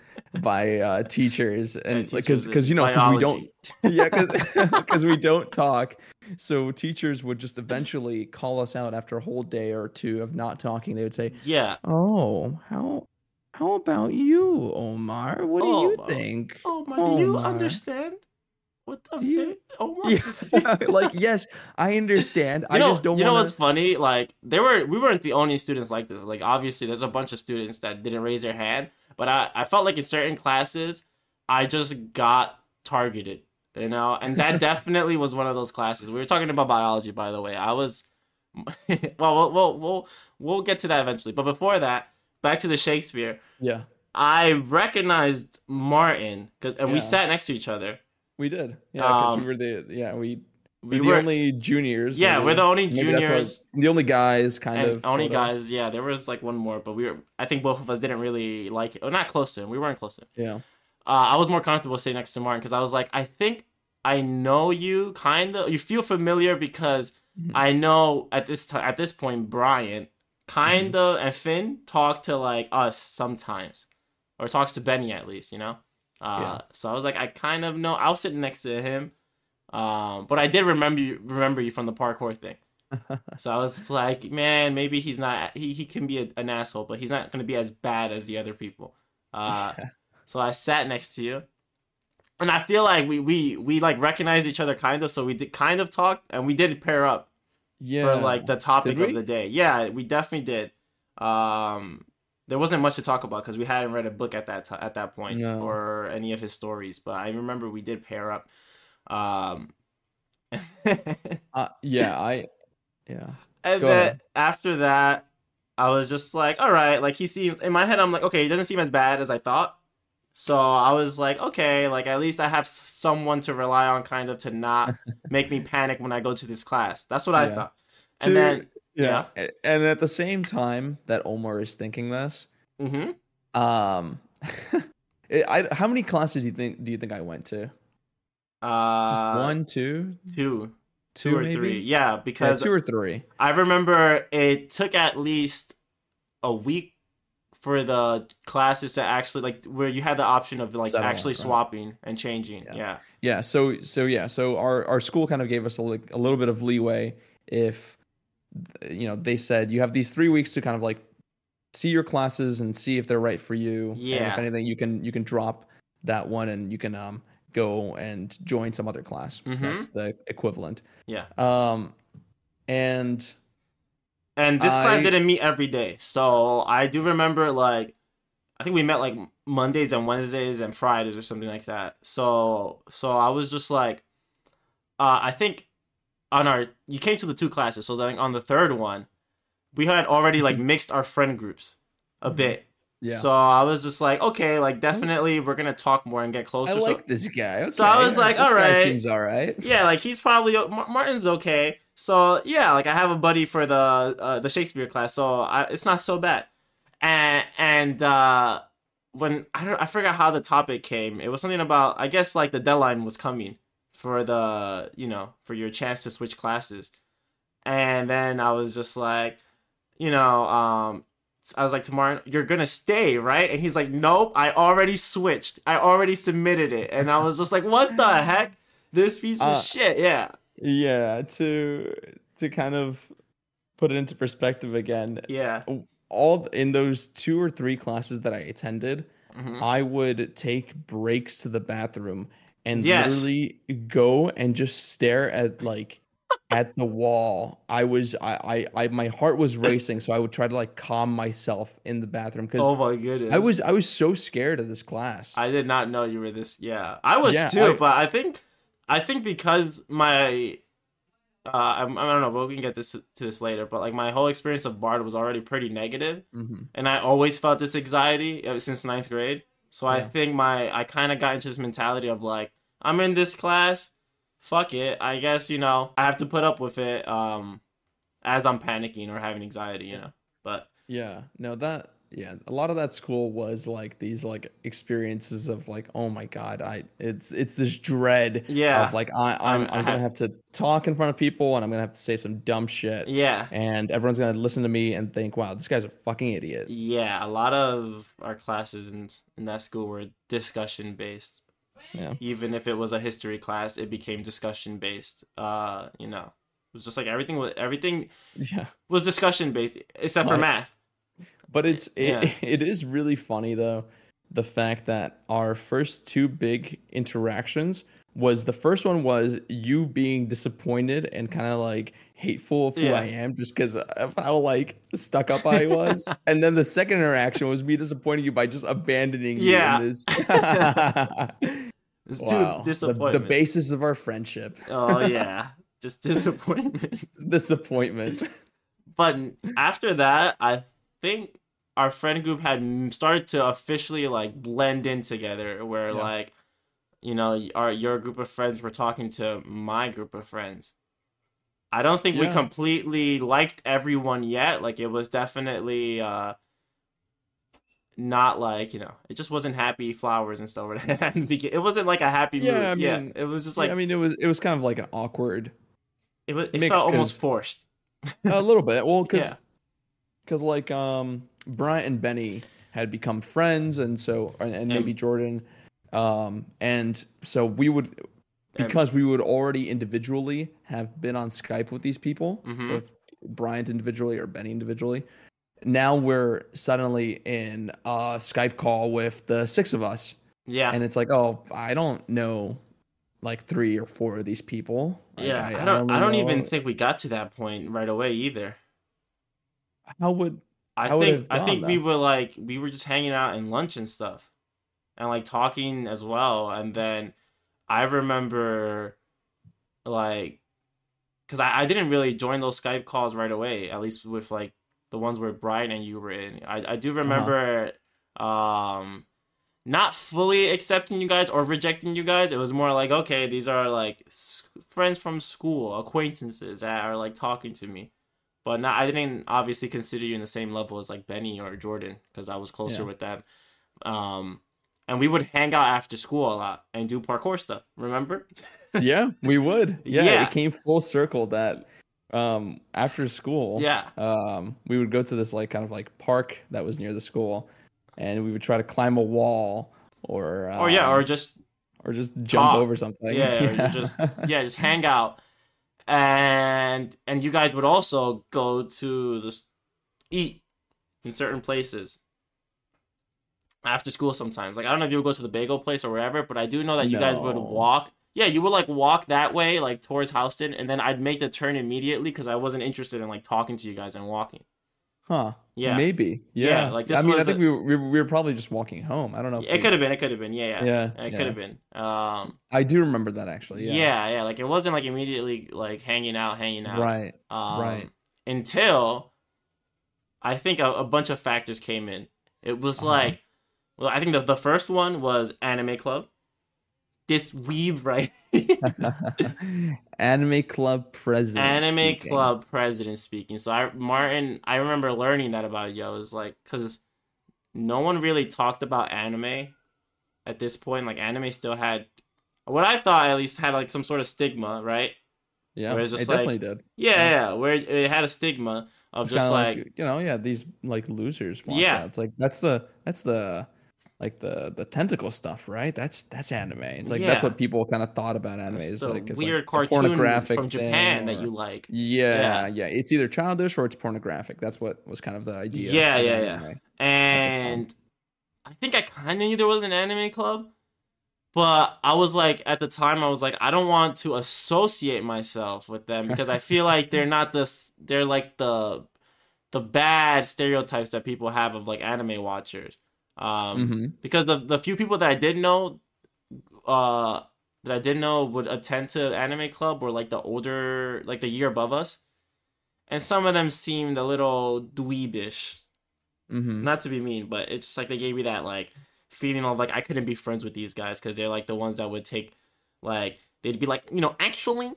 by uh teachers. And because because
in
you know we don't yeah because we don't talk. So teachers would just eventually call us out after a whole day or two of not talking. They would say
Yeah.
oh how how about you omar? What do you think?
Oh my, do you understand what I'm
you-
saying? Oh my.
yeah like yes i understand
You
i just don't
you know
want
what's funny? Like there were we weren't the only students like this. Like obviously there's a bunch of students that didn't raise their hand, but I, I felt like in certain classes I just got targeted, you know? And that definitely was one of those classes. We were talking about biology by the way. I was well, we'll we'll we'll, we'll get to that eventually. But before that, back to the Shakespeare.
yeah
I recognized Martin cuz and we sat next to each other.
We did yeah because
Um,
we were the yeah we
We
we're the only juniors
Yeah,
maybe.
we're the only
Maybe that's why-
juniors.
the only guys kind of
only
of.
guys, yeah, there was like one more, but we were. I think both of us didn't really like it. Or not close to him. We weren't close to him.
yeah
Uh, I was more comfortable sitting next to Martin because I was like, I think I know you, kind of. You feel familiar because
Mhm.
I know at this time, at this point, Brian, kind
Mm-hmm.
of, and Finn talk to like us sometimes, or talks to Benny at least, you know. Uh,
Yeah.
So I was like, I kind of know. I was sitting next to him, um, but I did remember you, remember you from the parkour thing. So I was like, man, maybe he's not. He he can be a, an asshole, but he's not going to be as bad as the other people. Uh, so I sat next to you, and I feel like we we we like recognized each other kind of. So we did kind of talk, and we did pair up
yeah
for like the topic of the day. Yeah, we definitely did. Um, there wasn't much to talk about because we hadn't read a book at that ti at that point
No.
or any of his stories. But I remember we did pair up. Um,
uh, yeah i yeah
And
Go
then
ahead.
after that, I was just like, all right, like he seems in my head. I'm like, okay, he doesn't seem as bad as I thought. So I was like, okay, like at least I have someone to rely on, kind of to not make me panic when I go to this class. That's what I
Yeah.
thought. And
To-
then,
yeah A- and at the same time that omar is thinking this
hmm
um it- I, how many classes do you think do you think i went to
uh,
just one two
two, two,
two
or
maybe?
three, yeah,
Yeah,
because
two or three
I remember it took at least a week for the classes to actually like where you had the option of like
Settle,
actually
right.
swapping and changing.
Yeah.
yeah.
Yeah, so so yeah, so our our school kind of gave us a, li- a little bit of leeway if you know they said you have these three weeks to kind of like see your classes and see if they're right for you. and
Yeah.
if anything, you can you can drop that one and you can um go and join some other class.
Mhm.
That's the equivalent.
Yeah.
Um, and
And this class didn't meet every day. So I do remember like I think we met like Mondays and Wednesdays and Fridays or something like that. So so I was just like uh I think on our you came to the two classes. So then on the third one, we had already like mixed our friend groups a
Mhm.
bit.
Yeah.
So I was just like, okay, like definitely we're gonna talk more and get closer.
I like
so,
this guy.
So I was like,
guy
alright.
seems all right.
yeah, like he's probably Martin's okay. So yeah, like I have a buddy for the uh, the Shakespeare class, so I, it's not so bad. And and uh, when I don't, I forgot how the topic came. It was something about I guess like the deadline was coming for the you know for your chance to switch classes, and then I was just like, you know, um, I was like to Martin, you're gonna stay, right? And he's like, nope, I already switched. I already submitted it, and I was just like, what the heck? This piece of
Uh,
shit, yeah.
Yeah, to to kind of put it into perspective again,
Yeah.
all in those two or three classes that I attended,
Mhm.
I would take breaks to the bathroom and
Yes.
literally go and just stare at like at the wall. I was I, I I my heart was racing, so I would try to like calm myself in the bathroom because
Oh my goodness.
I was I was so scared of this class.
I did not know you were this. Yeah, I was
Yeah,
too.
I-
but I think, I think because my, uh, I'm, I don't know. But we can get this to this later. But like my whole experience of Bard was already pretty negative,
Mhm.
and I always felt this anxiety uh, since ninth grade. So I think my I kind of got into this mentality of like I'm in this class, fuck it. I guess you know I have to put up with it. Um, as I'm panicking or having anxiety, you know. But
Yeah, no, that yeah, a lot of that school was like these like experiences of like, oh my god, I it's it's this dread
Yeah.
of like I I'm
I'm-
I'm gonna
have-
have to talk in front of people and I'm gonna have to say some dumb shit
yeah.
and everyone's gonna listen to me and think, wow, this guy's a fucking idiot.
Yeah, a lot of our classes in in that school were discussion based.
Yeah.
Even if it was a history class, it became discussion based. Uh, you know, it was just like everything was everything
Yeah.
was discussion based except for math.
But it's it,
Yeah.
it is really funny though, the fact that our first two big interactions was the first one was you being disappointed and kind of like hateful of who
Yeah.
I am just because of how like stuck up I was, and then the second interaction was me disappointing you by just abandoning you.
Yeah.
in this.
It's
wow,
too
the,
disappointment.
the basis of our friendship,
oh yeah, just disappointment.
disappointment.
but after that, I think our friend group had started to officially like blend in together, where
Yeah.
like, you know, our your group of friends were talking to my group of friends. I don't think we completely liked everyone yet. Like it was definitely uh not like you know it just wasn't happy flowers and stuff at the begin- it wasn't like a happy
Yeah,
mood
I
yeah
mean-
it was just
Like,
like
I mean, it was it was kind of like an awkward,
it was it felt almost forced
a little bit. Well, because
yeah
because like um Bryant and Benny had become friends and so and, and maybe Jordan um and so we would because we would already individually have been on Skype with these people
Mhm.
with Bryant individually or Benny individually now we're suddenly in a Skype call with the six of us
yeah
and it's like oh I don't know like three or four of these people
Yeah, I, don't.
only
I don't
know-
even think we got to that point right away either.
How would
I
How would it
think. I think
gone,
we were like we were just hanging out and lunch and stuff, and like talking as well. And then I remember, like, because I, I didn't really join those Skype calls right away. At least with like the ones where Brian and you were in. I I do
Uh-huh.
remember, um, not fully accepting you guys or rejecting you guys. It was more like okay, these are like friends from school, acquaintances that are like talking to me. But not, I didn't obviously consider you in the same level as like Benny or Jordan because I was closer
Yeah.
with them. Um, and we would hang out after school a lot and do parkour stuff. Remember?
yeah, we would. Yeah,
Yeah.
it came full circle that um after school,
Yeah.
um we would go to this like kind of like park that was near the school and we would try to climb a wall or
or yeah,
um,
or just
or just jump
talk.
over something.
yeah, or just yeah, just hang out, and and you guys would also go to the eat in certain places after school sometimes. Like I don't know if you would go to the bagel place or wherever, but I do know that you guys would walk. Yeah, you would like walk that way, like towards Houston, and then I'd make the turn immediately because I wasn't interested in like talking to you guys and walking.
Huh.
Yeah.
Maybe.
Yeah,
Yeah.
like, this
I mean, I think
the-
we were, we were probably just walking home. I don't know.
It
we-
could have been. It could have been. Yeah, yeah.
Yeah.
It
yeah.
could have been. Um.
I do remember that actually.
Yeah.
Yeah.
yeah, Like it wasn't like immediately like hanging out, hanging out.
Right.
Um,
Right.
Until I think a, a bunch of factors came in, It was
Uh-huh.
like, well, I think the the first one was Anime Club. This weeb right,
Anime Club president.
Anime
speaking.
Club president speaking. So I Martin, I remember learning that about yo. Was like because no one really talked about anime at this point. Like anime still had what I thought at least had like some sort of stigma, right?
Yeah,
Where
it
just
definitely
like-
did.
Yeah,
Yeah.
yeah, where it, had a stigma of
It's
just
kinda
like,
you know, yeah, these like losers.
Yeah.
that. it's like that's the that's the like the the tentacle stuff, right? That's that's anime. It's like that's what people kind of thought about anime.
it's the
like it's
weird
like
cartoon
pornographic
from Japan
thing
that you like.
Yeah,
Yeah.
yeah, It's either childish or it's pornographic. That's what was kind of the idea.
Yeah, yeah, yeah. And I think I kind of knew there was an anime club, but I was like, at the time, I was like, I don't want to associate myself with them because I feel like they're not this. They're like the the bad stereotypes that people have of like anime watchers. Um,
Mhm.
because the the few people that I did know, uh, that I didn't know would attend to anime club were like the older, like the year above us, and some of them seemed a little dweebish.
Mhm.
Not to be mean, but it's just like they gave me that like feeling of like I couldn't be friends with these guys because they're like the ones that would take like they'd be like you know actually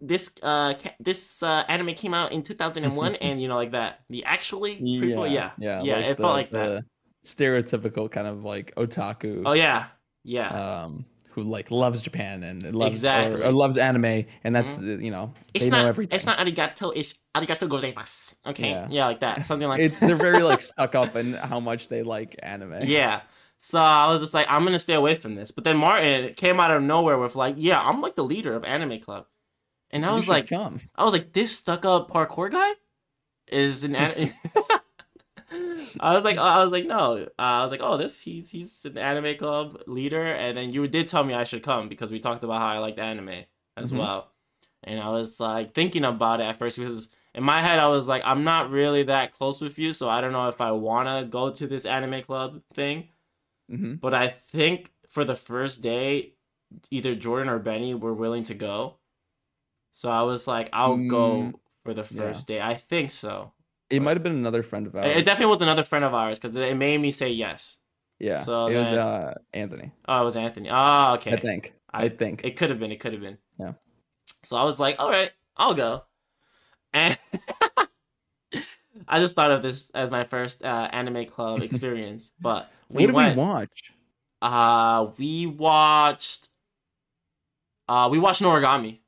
this uh ca- this uh anime came out in 2001 and you know like that the actually people yeah
yeah,
yeah
like
it
the-
felt like that
the Stereotypical kind of like otaku.
oh yeah yeah
um, who like loves Japan and loves
Exactly.
or, or loves anime, and that's uh, you know
it's not
know everything.
it's not arigato it's arigato gozaimasu okay
Yeah.
yeah, like that something like
It's they're very like stuck up in how much they like anime.
yeah so i was just like i'm gonna stay away from this but then martin came out of nowhere with like yeah i'm like the leader of anime club and i
You
was like
come.
I was like, this stuck up parkour guy is an. An- I was like, I was like, no. Uh, I was like, oh, this he's he's an anime club leader, and then you did tell me I should come because we talked about how I liked anime as
Mhm.
well, and I was like thinking about it at first because in my head I was like, I'm not really that close with you, so I don't know if I wanna go to this anime club thing.
hmm
But I think for the first day, either Jordan or Benny were willing to go. So I was like, I'll go
Mm,
for the first day. I think so.
It might have been another friend of ours.
It it definitely was another friend of ours because it made me say yes.
yeah.
so
it was uh, Anthony.
Oh, it was Anthony. Oh, okay.
I think. I,
I-
think.
It could have been. It could have been.
Yeah.
So I was like, all right, I'll go. And I just thought of this as my first uh, anime club experience. but we
what did
went.
we watch?
Uh, we watched. Uh, we watched Noragami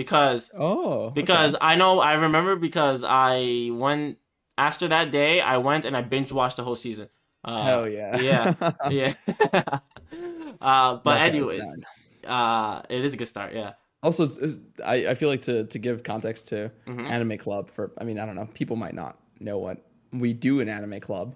because
Oh, okay.
because I know I remember because I went after that day I went and I binge watched the whole season. Uh,
hell yeah,
yeah, yeah. uh, but anyways, uh, it is a good start. Yeah.
Also, I, I feel like to, to give context to
Mhm.
Anime Club for I mean I don't know people might not know what we do in Anime Club,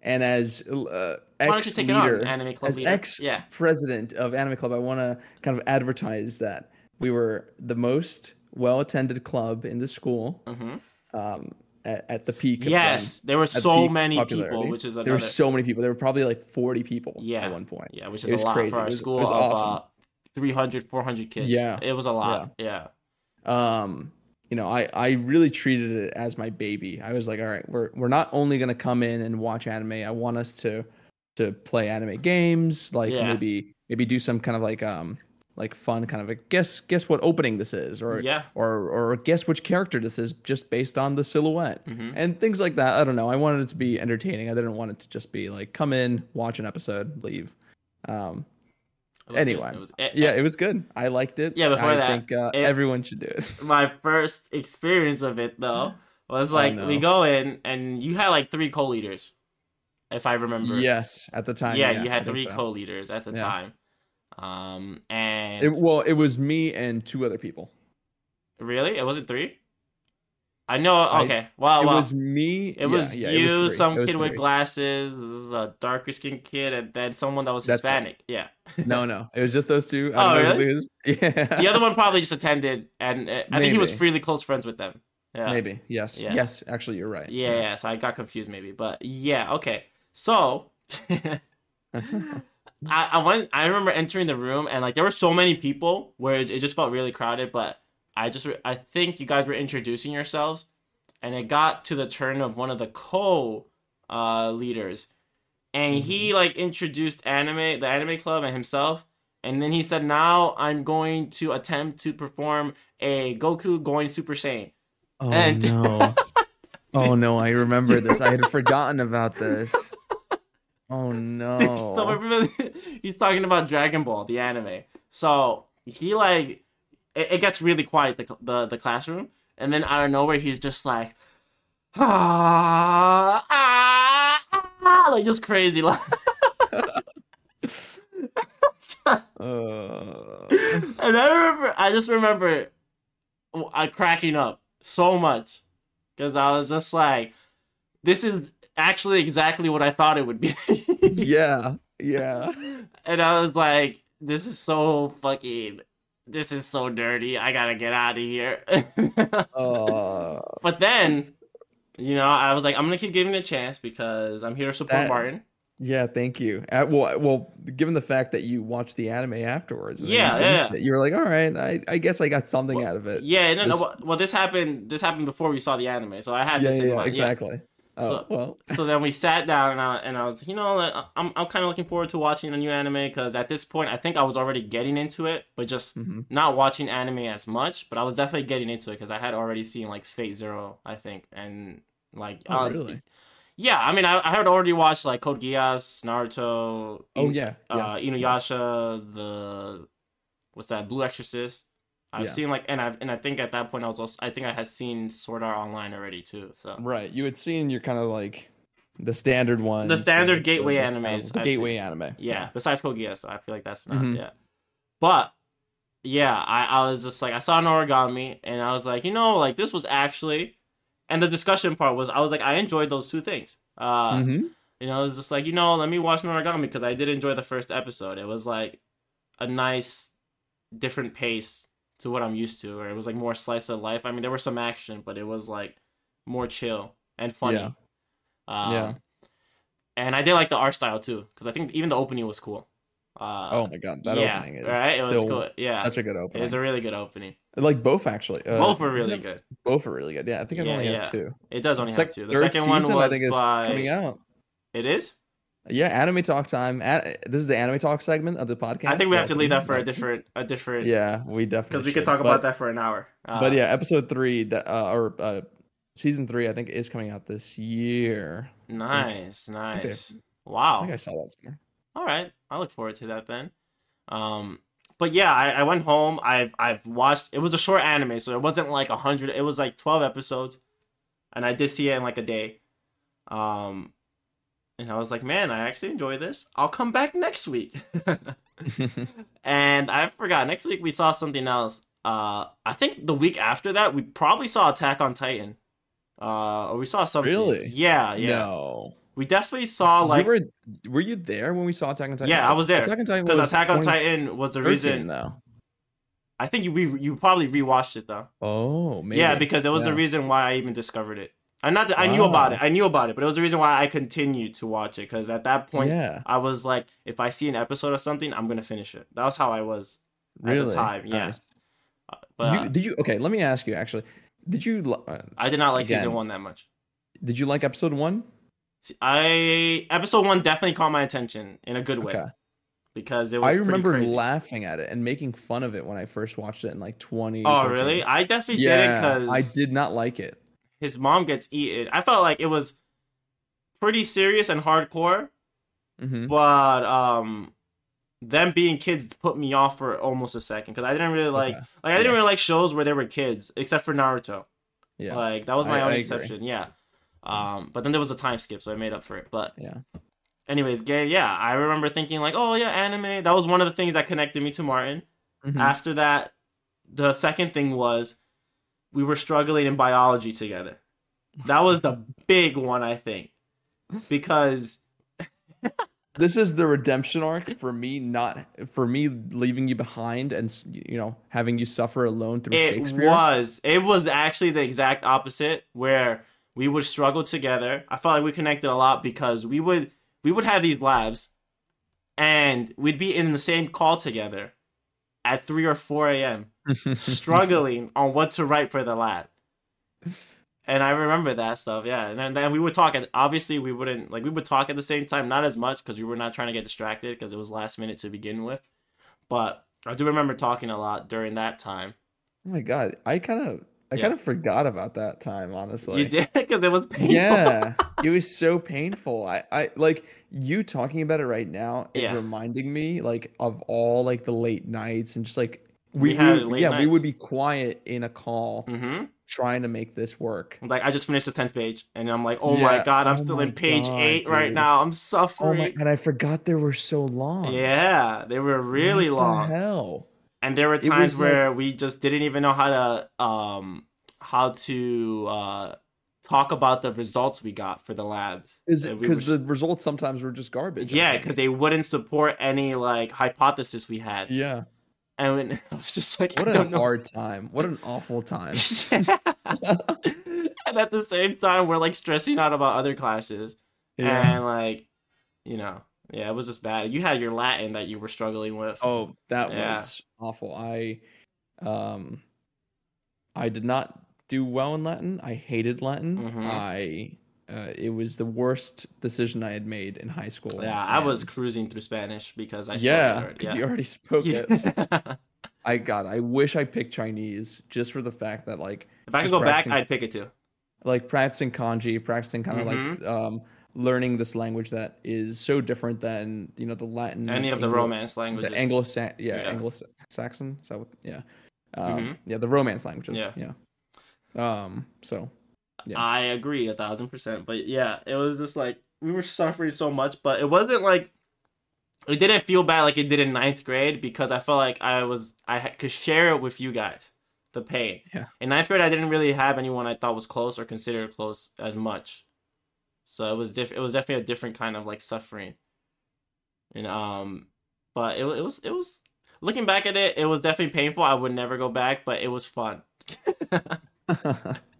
and as uh, ex
you take it
leader,
on, Anime Club
as ex
yeah.
president of Anime Club, I want to kind of advertise that we were the most well attended club in the school
hmm
um, at, at the peak.
Yes, there were so many
popularity.
people, which is
there were so many people. There were probably like forty people
Yeah.
at one point.
yeah, which
it
is a
was
lot
crazy.
for
It
our
was-
school of
awesome.
uh, 300, 400 kids.
Yeah.
It was a lot. Yeah.
um you know i i really treated it as my baby i was like all right we're we're not only going to come in and watch anime i want us to to play anime games like
Yeah.
maybe maybe do some kind of like um like fun kind of a guess guess what opening this is or
Yeah.
or or guess which character this is just based on the silhouette
hmm
and things like that i don't know i wanted it to be entertaining i didn't want it to just be like come in watch an episode leave um. Anyway,
It was, it,
yeah it was good i liked it
Yeah, before
i
that,
think uh,
it-
everyone should do it
my first experience of it though was like we go in and you had like three co-leaders, if I remember.
Yes, at the time.
yeah,
Yeah,
you had
think
three
so.
co-leaders at the
Yeah.
time. Um, and
It, well, it was me and two other people.
really, it wasn't three. I know.
I-
Okay, well,
it was me.
it was
yeah,
you,
it was
some kid with glasses, a darker skinned kid, and then someone that was
That's.
Hispanic. Yeah,
No, no, it was just those two.
Oh,
I
really?
Yeah.
the other one probably just attended, and uh, I think he was freely close friends with them. Yeah,
Maybe. Yes.
Yeah.
Yes. Actually, you're right.
Yeah, yeah, so I got confused maybe, but yeah, okay. So I, I went. I remember entering the room and like there were so many people where it, it just felt really crowded. But I just I think you guys were introducing yourselves, and it got to the turn of one of the co uh, leaders, and he like introduced anime, the anime club, and himself. And then he said, "Now I'm going to attempt to perform a Goku going Super Saiyan."
Oh
And-
no. oh no, I remember this. I had forgotten about this. Oh no.
so remember, he's talking about Dragon Ball, the anime. So he like, it, it gets really quiet the, the the classroom, and then out of nowhere he's just like, ah, ah, ah like just crazy like.
Uh,
And I remember, I just remember, I cracking up so much because I was just like, this is actually exactly what I thought it would be.
yeah. Yeah.
and I was like, this is so fucking, this is so dirty. I gotta get out of here.
Uh,
but then, you know, I was like, I'm gonna keep giving it a chance because I'm here to support
That-
Martin.
yeah, thank you. Uh, well, well, given the fact that you watched the anime afterwards,
Yeah, yeah,
you were like, all right, I, I guess I got something out of it.
Yeah, no, no.
This-
Well, well, this happened. This happened before we saw the anime, so I had
yeah,
this in
yeah,
mind. Yeah.
Oh,
So-
well,
so then we sat down and I, and I was you know I'm, I'm kind of looking forward to watching a new anime because at this point I think I was already getting into it but just
mhm.
not watching anime as much but I was definitely getting into it because I had already seen like Fate Zero I think and like
Oh,
uh,
really?
yeah I mean I, I had already watched like Code Geass Naruto
Oh
In-
yeah.
uh,
yes.
Inuyasha the what's that Blue Exorcist I've
Yeah.
seen like and I've and I think at that point I was also I think I had seen Sword Art Online already too so
Right. You had seen your kind of like the standard ones.
standard
like,
gateway
the-
animes
The gateway anime.
Yeah, besides Code Geass, I feel like that's not
Mhm.
yeah. But yeah, I, I was just like I saw Noragami and I was like, you know, like this was actually and the discussion part was I was like I enjoyed those two things. Uh
hmm
you know, it was just like, you know, let me watch Noragami because I did enjoy the first episode. It was like a nice different pace to what I'm used to, or it was like more slice of life. I mean, there was some action, but it was like more chill and funny.
Yeah.
Um,
Yeah.
And I did like the art style too, because I think even the opening was cool. Uh,
Oh my god, that
yeah,
opening is
right. It was
still
cool. Yeah,
such a good opening.
It's a really good opening.
like both actually. Uh,
Both were really good.
Both are really good. Yeah, I think it
Yeah,
only
yeah.
has two.
It does only
Sec-
have two. The second one was
is coming out.
It is.
Yeah, anime talk time. A- this is the anime talk segment of the podcast.
I think we have to leave that for a different, a different.
Yeah, we definitely
Because we could talk
But-
about that for an hour. Uh,
but yeah, episode three that uh, or uh, season three, I think is coming out this year.
Nice,
Okay.
nice.
I
Wow.
think I saw that somewhere.
All right, I look forward to that then. Um, but yeah, I, I went home. I've I've watched. It was a short anime, so it wasn't like a hundred. It was like twelve episodes, and I did see it in like a day. Um, and I was like, man, I actually enjoy this. I'll come back next week. and I forgot. Next week we saw something else. Uh, I think the week after that we probably saw Attack on Titan. Uh, or we saw something.
Really?
Yeah, yeah.
No.
We definitely saw like
you were were you there when we saw Attack on Titan?
Yeah, I was there.
Attack on Titan
because Attack on
2013
Titan was the reason.
though.
I think you re- you probably rewatched it though.
Oh, maybe.
Yeah, because it was the reason why I even discovered it. And not that I knew about it. I knew about it, but it was the reason why I continued to watch it. Because at that point,
yeah,
I was like, if I see an episode of something, I'm gonna finish it. That was how I was.
really.
the time, yeah.
Nice.
But
You-
uh,
did you? Okay, let me ask you. Actually, did you? Uh,
I did not like
again.
season one that much.
did you like episode one?
I episode one definitely caught my attention in a good way
Okay.
because it was.
I remember
crazy.
laughing at it and making fun of it when I first watched it in like 20.
Oh really? I definitely did it because
I did not like it.
His mom gets eaten. I felt like it was pretty serious and hardcore,
hmm
but um, them being kids put me off for almost a second because I didn't really like
Okay.
like I didn't
Yeah.
really like shows where there were kids except for Naruto.
Yeah,
Like that was my
I-
only
I agree.
exception. Yeah. Um, but then there was a time skip, so I made up for it. But
yeah.
anyways, gay. Yeah, I remember thinking like, oh yeah, anime. That was one of the things that connected me to Martin.
Mhm.
After that, the second thing was we were struggling in biology together. That was the big one, I think, because
This is the redemption arc for me, not for me leaving you behind and you know having you suffer alone through
it
Shakespeare.
It was it was actually the exact opposite where we would struggle together. I felt like we connected a lot because we would we would have these labs, and we'd be in the same call together at three or four a.m. struggling on what to write for the lab. And I remember that stuff, yeah. And then, then we would talk. At, obviously, we wouldn't like we would talk at the same time, not as much because we were not trying to get distracted because it was last minute to begin with. But I do remember talking a lot during that time.
Oh my god, I kind of I
Yeah.
kind of forgot about that time, honestly.
you did because it was painful.
Yeah, it was so painful. I, I like you talking about it right now is
Yeah.
reminding me like of all like the late nights and just like
We
we,
had
yeah we would be quiet in a call
Mm-hmm.
trying to make this work.
Like I just finished the tenth page, and I'm like, oh my god, I'm
Oh
still in page
God,
eight right now. I'm suffering Oh
my! And I forgot they were so long.
Yeah, they were really
What the
long.
hell.
and there were times
was like-
where we just didn't even know how to um how to uh talk about the results we got for the labs
it
we
because the results sometimes were just garbage?
Yeah because they wouldn't support any like hypothesis we had
yeah.
And when, i was just like
What
i
a
don't know
hard time. What an awful time.
and at the same time we're like stressing out about other classes
Yeah.
and like you know yeah it was just bad you had your latin that you were struggling with
Oh, that
Yeah.
was awful. I um I did not do well in Latin. I hated Latin.
Mhm.
I uh, it was the worst decision I had made in high school.
yeah i was cruising through spanish because i spoke
yeah,
already.
because
yeah
you already spoke it. I God, I wish I picked Chinese just for the fact that like
if i could go back i'd pick it too
like practicing kanji, practicing kind of
Mhm.
like um learning this language that is so different than you know the Latin
any of the romance languages
the Anglo yeah,
Yeah.
Anglo-Saxon is that what yeah um,
Mhm.
yeah the romance languages
Yeah.
yeah um so yeah.
I agree a thousand percent. But yeah, it was just like we were suffering so much, but it wasn't like it didn't feel bad like it did in ninth grade because I felt like I was I ha- could share it with you guys the pain.
Yeah.
In ninth grade, I didn't really have anyone I thought was close or considered close as much, so it was diff- It was definitely a different kind of like suffering. And um, but it it was it was looking back at it, it was definitely painful. I would never go back, but it was fun.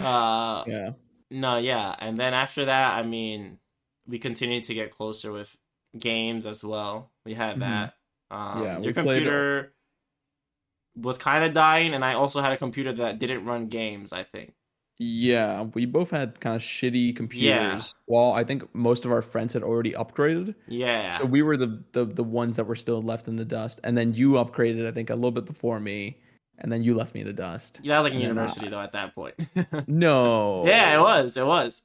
uh
yeah
no, yeah. And then after that, I mean, we continued to get closer with games as well. We had
Mhm.
that. Um,
Yeah,
your
we played-
computer was kind of dying, and I also had a computer that didn't run games, I think.
yeah we both had kind of shitty computers while I think most of our friends had already upgraded
Yeah.
so we were the, the the ones that were still left in the dust and then you upgraded I think a little bit before me and then you left me in the dust
yeah, that was like in
uh,
university, though, at that point.
no
yeah, it was. It was.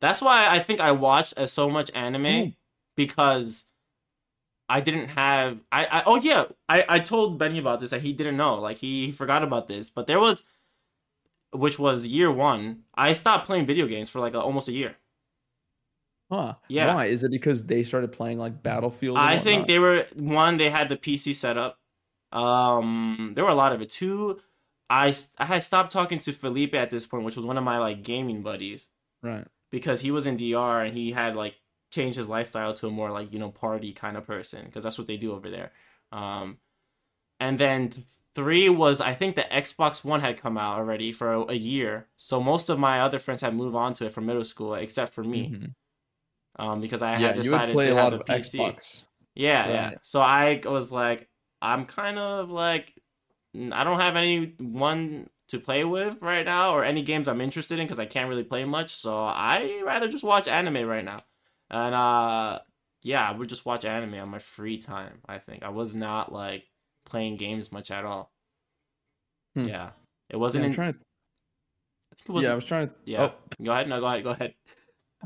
That's why I think I watched uh, so much anime
Mm.
because I didn't have. I, I oh yeah, I I told Benny about this that he didn't know. Like he forgot about this, but there was, which was year one. I stopped playing video games for like a, almost a year.
huh
Yeah.
why is it because they started playing like Battlefield
I think they were one. They had the PC set up. Um, there were a lot of it. Two, I had stopped talking to Felipe at this point, which was one of my like gaming buddies.
right
because he was in DR and he had like changed his lifestyle to a more like you know party kind of person because that's what they do over there. Um, and then three was I think the Xbox One had come out already for a, a year, so most of my other friends had moved on to it from middle school except for me,
Mhm.
um, because I
yeah
had decided to have the PC.
Xbox
Yeah, yeah. So I was like, I'm kind of like, I don't have anyone to play with right now, or any games I'm interested in because I can't really play much. So I rather just watch anime right now, and uh, yeah, I would just watch anime on my free time. I think I was not like playing games much at all.
Hmm.
Yeah, it wasn't.
I'm
in,
trying to,
I think it was.
yeah I was trying to Yeah,
Go ahead. No, go ahead. Go ahead.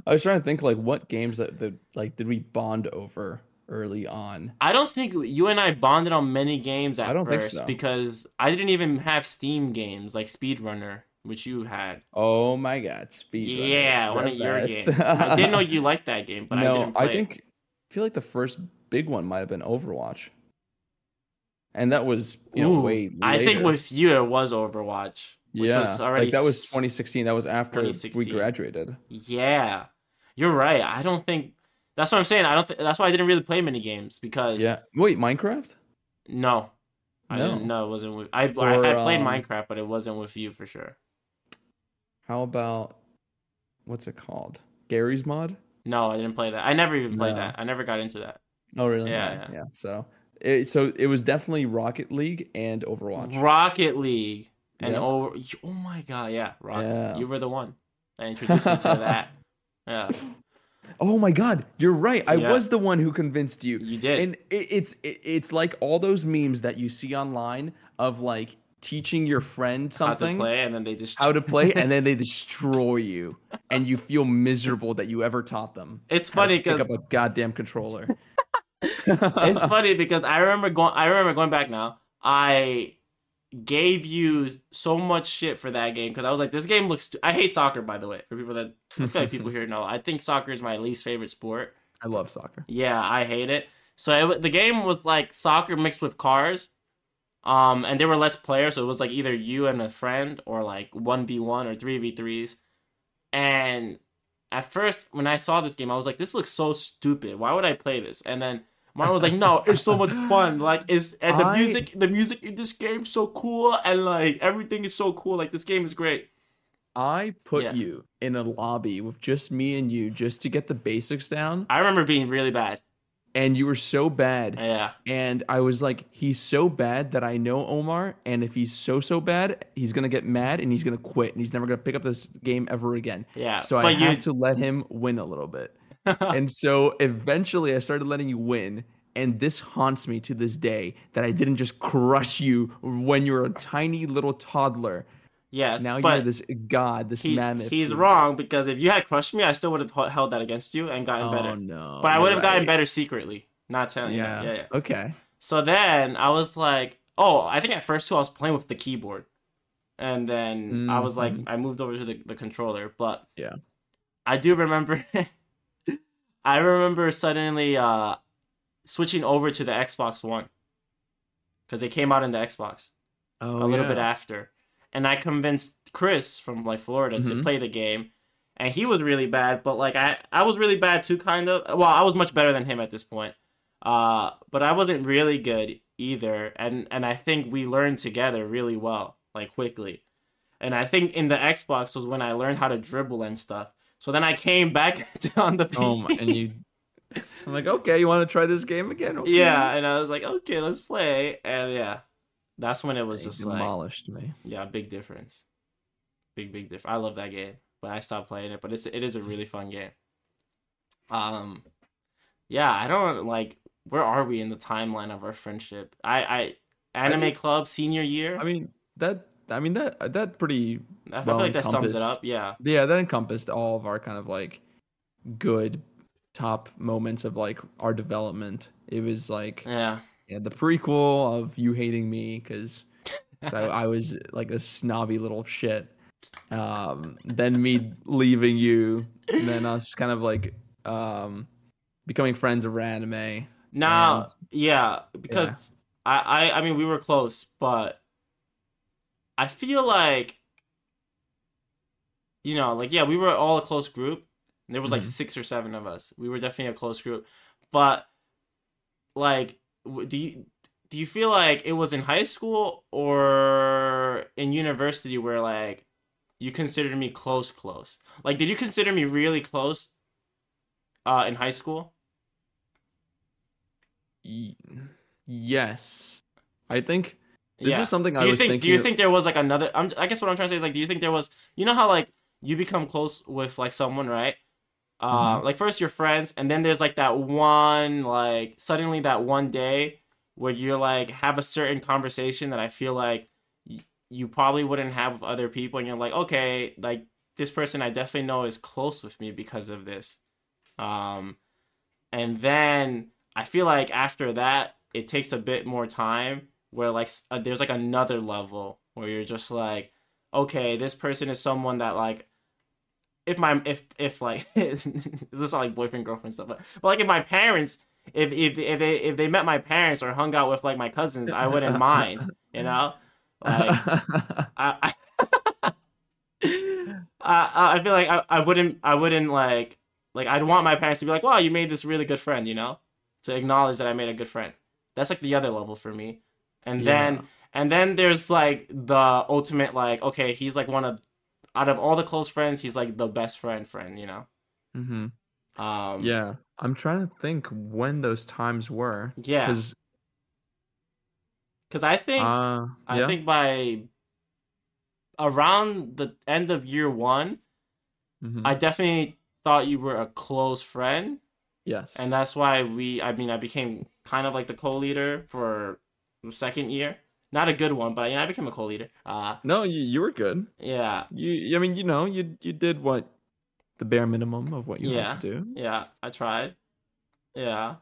I was trying to think like what games that, that like did we bond over early on?
I don't think you and I bonded on many games at
I don't think
first
so.
because I didn't even have Steam games like Speedrunner, which you had.
Oh my god, Speed.
yeah, one of your games. I didn't know you liked that game, but I
no,
didn't play.
I think I feel like the first big one might have been Overwatch, and that was you know
Ooh,
way.
I think with you it was Overwatch. Which
yeah,
was already
like that was 2016. That was after we graduated.
Yeah, you're right. I don't think that's what I'm saying. I don't. Th- that's why I didn't really play many games because
Yeah. Wait, Minecraft?
no, I
No.
didn't. No, it wasn't with. I I had played
um,
Minecraft, but it wasn't with you for sure.
How about what's it called? Garry's Mod?
No, I didn't play that. I never even played
No.
that. I never got into that.
Oh really?
Yeah,
yeah. So it so it was definitely Rocket League and Overwatch.
Rocket League. And
Yeah.
over, oh my god, yeah, Rocket.
Yeah.
you were the one that introduced me to that. Yeah,
Oh my god, you're right. I
Yeah.
was the one who convinced you.
you did.
And it, it's it, it's like all those memes that you see online of like teaching your friend something
how to play, and then they just
how to play and then they destroy you and you feel miserable that you ever taught them.
It's funny
pick
because
up a goddamn controller.
it's funny because I remember going. I remember going back now. I gave you so much shit for that game because I was like, this game looks. Stu-. I hate soccer, by the way. For people that I feel like people here know, I think soccer is my least favorite sport.
I love soccer.
Yeah, I hate it. So it, the game was like soccer mixed with cars. Um, and there were less players, so it was like either you and a friend or like one v one or three v threes. And at first, when I saw this game, I was like, "This looks so stupid. Why would I play this?" And then Martin was like, "No, it's so much fun. Like, it's and the
I-
music, the music in this game's so cool, and like everything is so cool. Like, this game is great."
I put
Yeah.
you in a lobby with just me and you just to get the basics down
I remember being really bad.
and you were so bad
Yeah,
and I was like, he's so bad that I know Omar, and if he's so so bad, he's gonna get mad and he's gonna quit and he's never gonna pick up this game ever again.
yeah.
So I had to let him win a little bit, and so eventually I started letting you win, and this haunts me to this day that I didn't just crush you when you were a tiny little toddler.
yes.
now you're this god, this
he's,
mammoth.
he's
dude.
wrong because if you had crushed me, I still would have held that against you and gotten
Oh
better.
no!
But I would have gotten better secretly, not telling
Yeah.
you. Yeah, yeah.
Okay.
So then I was like, oh, I think at first too I was playing with the keyboard, and then I was like,
Mhm.
I moved over to the, the controller. But
Yeah.
I do remember. I remember suddenly uh, switching over to the Xbox One because it came out in the Xbox
Oh,
a little
yeah.
bit after, and I convinced Chris from like Florida to
Mhm.
play the game, and he was really bad. But like I, I was really bad too, kind of. Well, I was much better than him at this point, uh, but I wasn't really good either. And and I think we learned together really well, like quickly. And I think in the Xbox was when I learned how to dribble and stuff. So then I came back on the PC.
Oh my, and you. I'm like, okay, you want to try this game again? Okay.
yeah, and I was like, okay, let's play. And yeah, that's when it was
They
just like.
demolished me.
Yeah, big difference. Big big difference. I love that game, but I stopped playing it. But it's it is a really fun game. Um, yeah, I don't like. Where are we in the timeline of our friendship? I I anime
think-
club senior year.
I mean that. I mean that. That pretty.
I feel
well
like that sums it up. Yeah,
Yeah, that encompassed all of our kind of like good top moments of like our development. It was like
yeah,
yeah, the prequel of you hating me because I, I was like a snobby little shit. Um, then me leaving you, and then us kind of like um becoming friends over anime.
Now,
And-
yeah, because I, I I mean we were close, but I feel like you know, like yeah, we were all a close group. There was like
Mhm.
six or seven of us. We were definitely a close group, but like, do you do you feel like it was in high school or in university where like you considered me close, close? Like, did you consider me really close? Uh, in high school.
Y- yes, I think this
yeah.
is something
do
I
you
was
think?
thinking.
Do you think there was like another? I'm, I guess what I'm trying to say is like, do you think there was? You know how like you become close with like someone, right? Uh,
Mm-hmm.
like first you're friends, and then there's like that one like suddenly that one day where you're like have a certain conversation that I feel like y- you probably wouldn't have with other people, and you're like, okay, like this person I definitely know is close with me because of this. Um, and then I feel like after that, it takes a bit more time where like uh, there's like another level where you're just like, okay, this person is someone that like, if my if if like this is not like boyfriend girlfriend stuff, but but like if my parents. If, if if they if they met my parents or hung out with like my cousins, I wouldn't mind, you know. Like I, I, I, I feel like I, I wouldn't I wouldn't like like I'd want my parents to be like, wow, you made this really good friend, you know, to acknowledge that I made a good friend. That's like the other level for me. And then and then there's like the ultimate like, okay, he's like one of out of all the close friends, he's like the best friend friend, you know.
mm-hmm
Um,
Yeah, I'm trying to think when those times were.
yeah.
Because
I think
uh,
I
yeah.
think by around the end of year one,
Mhm.
I definitely thought you were a close friend,
yes.
and that's why we. I mean, I became kind of like the co-leader for second year. Not a good one, but you know, I became a co-leader. Uh,
no, you, you were good.
yeah,
You, I mean, you know, you you did what the bare minimum of what you
Yeah.
had to do.
yeah, I tried. Yeah,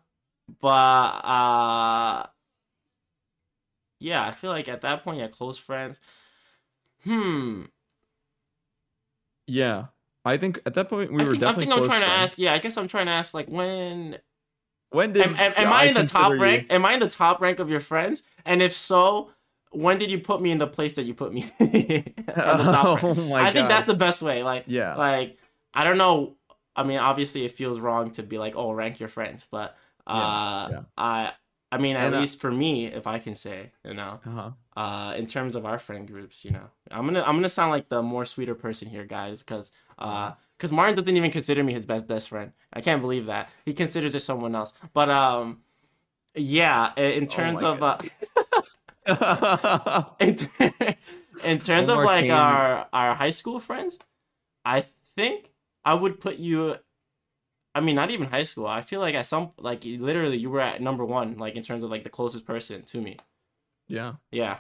but uh, yeah, I feel like at that point, yeah, close friends. Hmm.
Yeah, I think at that point we
I
were
think, I
definitely.
think I'm trying to
friends.
ask. Yeah, I guess I'm trying to ask. Like, when
When did
am, am, am I in the top
you-
rank? Am I in the top rank of your friends? And if so, when did you put me in the place that you put me in the top rank?
Oh my
I think that's the best way. Like,
Yeah.
like I don't know. I mean, obviously, it feels wrong to be like, "Oh, rank your friends," but uh,
yeah.
I, I mean, at
And, uh,
least for me, if I can say, you know,
Uh-huh.
uh, in terms of our friend groups, you know, I'm gonna, I'm gonna sound like the more sweeter person here, guys, because, uh, because Martin doesn't even consider me his best best friend. I can't believe that he considers it someone else. But um, yeah, in terms
my
of uh, in, ter- in terms of like
Kane.
our our high school friends, I think I would put you. I mean, not even high school. I feel like at some like literally you were at number one, like in terms of like the closest person to me.
yeah.
Yeah,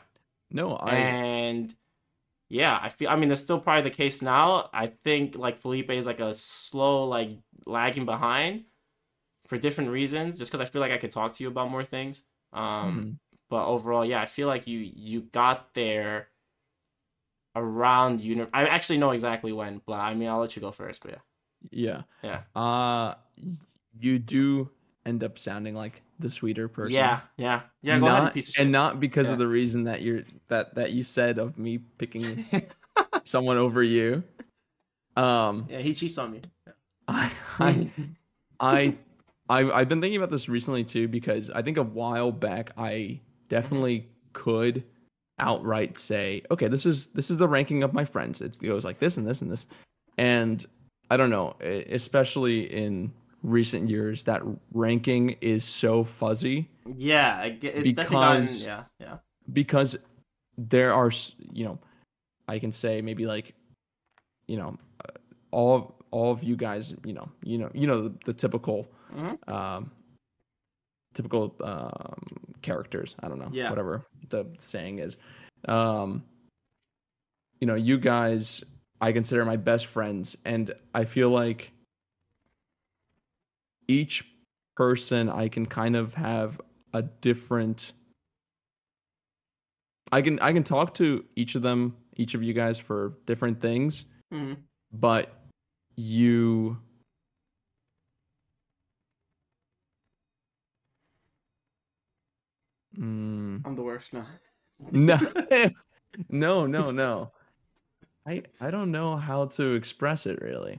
No, I.
and yeah, I feel. I mean, it's still probably the case now. I think like Felipe is like a slow, like lagging behind for different reasons. Just because I feel like I could talk to you about more things. Um,
Mhm.
but overall, yeah, I feel like you you got there around uni. I actually know exactly when, but I mean, I'll let you go first. But yeah,
Yeah.
Yeah.
Uh you do end up sounding like the sweeter person.
yeah, yeah, yeah. Go ahead, piece of shit.
And not because
Yeah.
of the reason that you're that that you said of me picking someone over you. Um
yeah, he cheats on me.
I I I I I've been thinking about this recently too because I think a while back I definitely could outright say, okay, this is this is the ranking of my friends. It goes like this and this and this, and I don't know, especially in recent years, that ranking is so fuzzy
yeah, I get, it's definitely gotten,
Because-
yeah, yeah.
because there are you know, I can say maybe like, you know, uh, all all of you guys, you know, you know, you know the, the typical
Mhm.
um, typical um, characters. I don't know,
Yeah.
whatever the saying is. Um, you know, you guys, I consider my best friends, and I feel like each person I can kind of have a different. I can I can talk to each of them, each of you guys for different things,
Mhm.
but you Mm,
I'm the worst now.
no no no no i i don't know how to express it really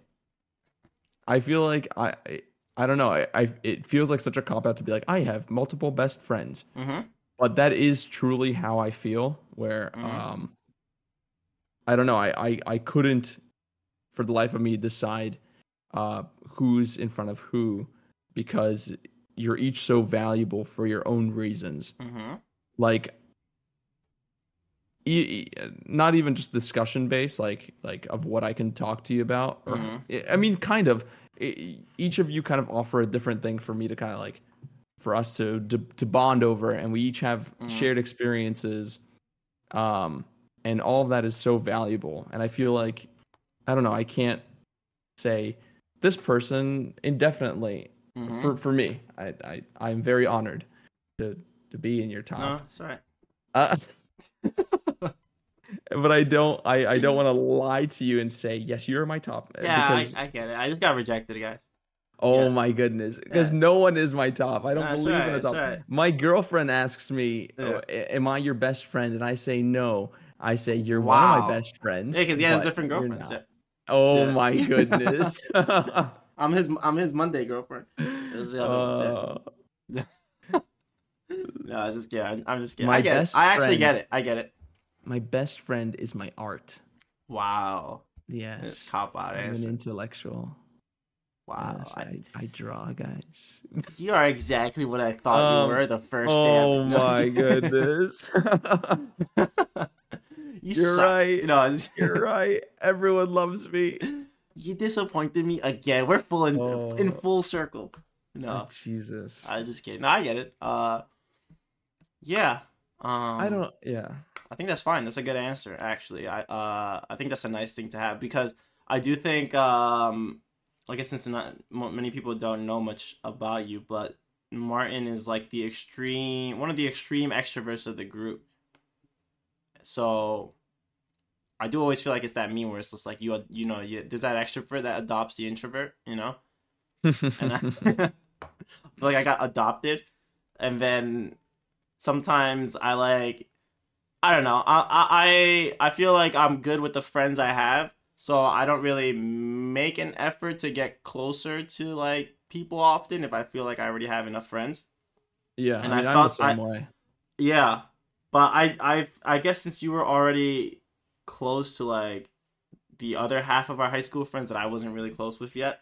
i feel like i i, don't know. I, I it feels like such a cop out to be like i have multiple best friends.
Hmm
but that is truly how i feel where
Mhm.
um i don't know. I, I i couldn't for the life of me decide uh who's in front of who because you're each so valuable for your own reasons.
Hmm
like not even just discussion based like like of what i can talk to you about or
Mhm.
i mean kind of each of you kind of offer a different thing for me to kind of like for us to to, to bond over and we each have
Mhm.
shared experiences um and all of that is so valuable and i feel like i don't know i can't say this person indefinitely
hmm
for for me i i i'm very honored to to be in your time
No, it's alright.
uh, but I don't. I, I don't want to lie to you and say yes, you're my top. uh,
Yeah,
because
I, I get it. I just got rejected, guys.
oh
yeah.
my goodness, because
Yeah.
no one is my top. I don't
No,
believe in a top.
alright.
My girlfriend asks me,
Yeah.
oh, "Am I your best friend?" And I say no. I say you're one of my best friends.
Yeah, because he has different girlfriends.
Oh my goodness.
I'm his. I'm his Monday girlfriend. This is the other one,
Uh,
No, I just yeah. I'm- just kidding.
My
I get
best
it. I actually
friend-
get it. I get it.
My best friend is my art.
Wow.
Yes.
This cop out
I'm an intellectual.
Wow.
Yes,
I,
I, I draw, guys.
you are exactly what I thought
Um,
you were the first day.
Oh
of- No,
my goodness.
You
You're
suck.
right.
No, it's-
You're right. Everyone loves me.
you disappointed me again. We're full in
Oh.
in full circle. No,
Jesus.
I was just kidding. No, I get it. Uh, yeah. Um,
I don't. Yeah.
I think that's fine. That's a good answer, actually. I uh, I think that's a nice thing to have because I do think um, I guess since not many people don't know much about you, but Martin is like the extreme, one of the extreme extroverts of the group. So, I do always feel like it's that meme where it's just like you, you know, you, there's that extrovert that adopts the introvert, you know, I, like I got adopted, and then sometimes I like, I don't know, I I I feel like I'm good with the friends I have, so I don't really make an effort to get closer to like people often if I feel like I already have enough friends.
yeah.
And
I
I
mean, I'm the same
I-
way.
Yeah, but I I I guess since you were already close to like the other half of our high school friends that I wasn't really close with yet,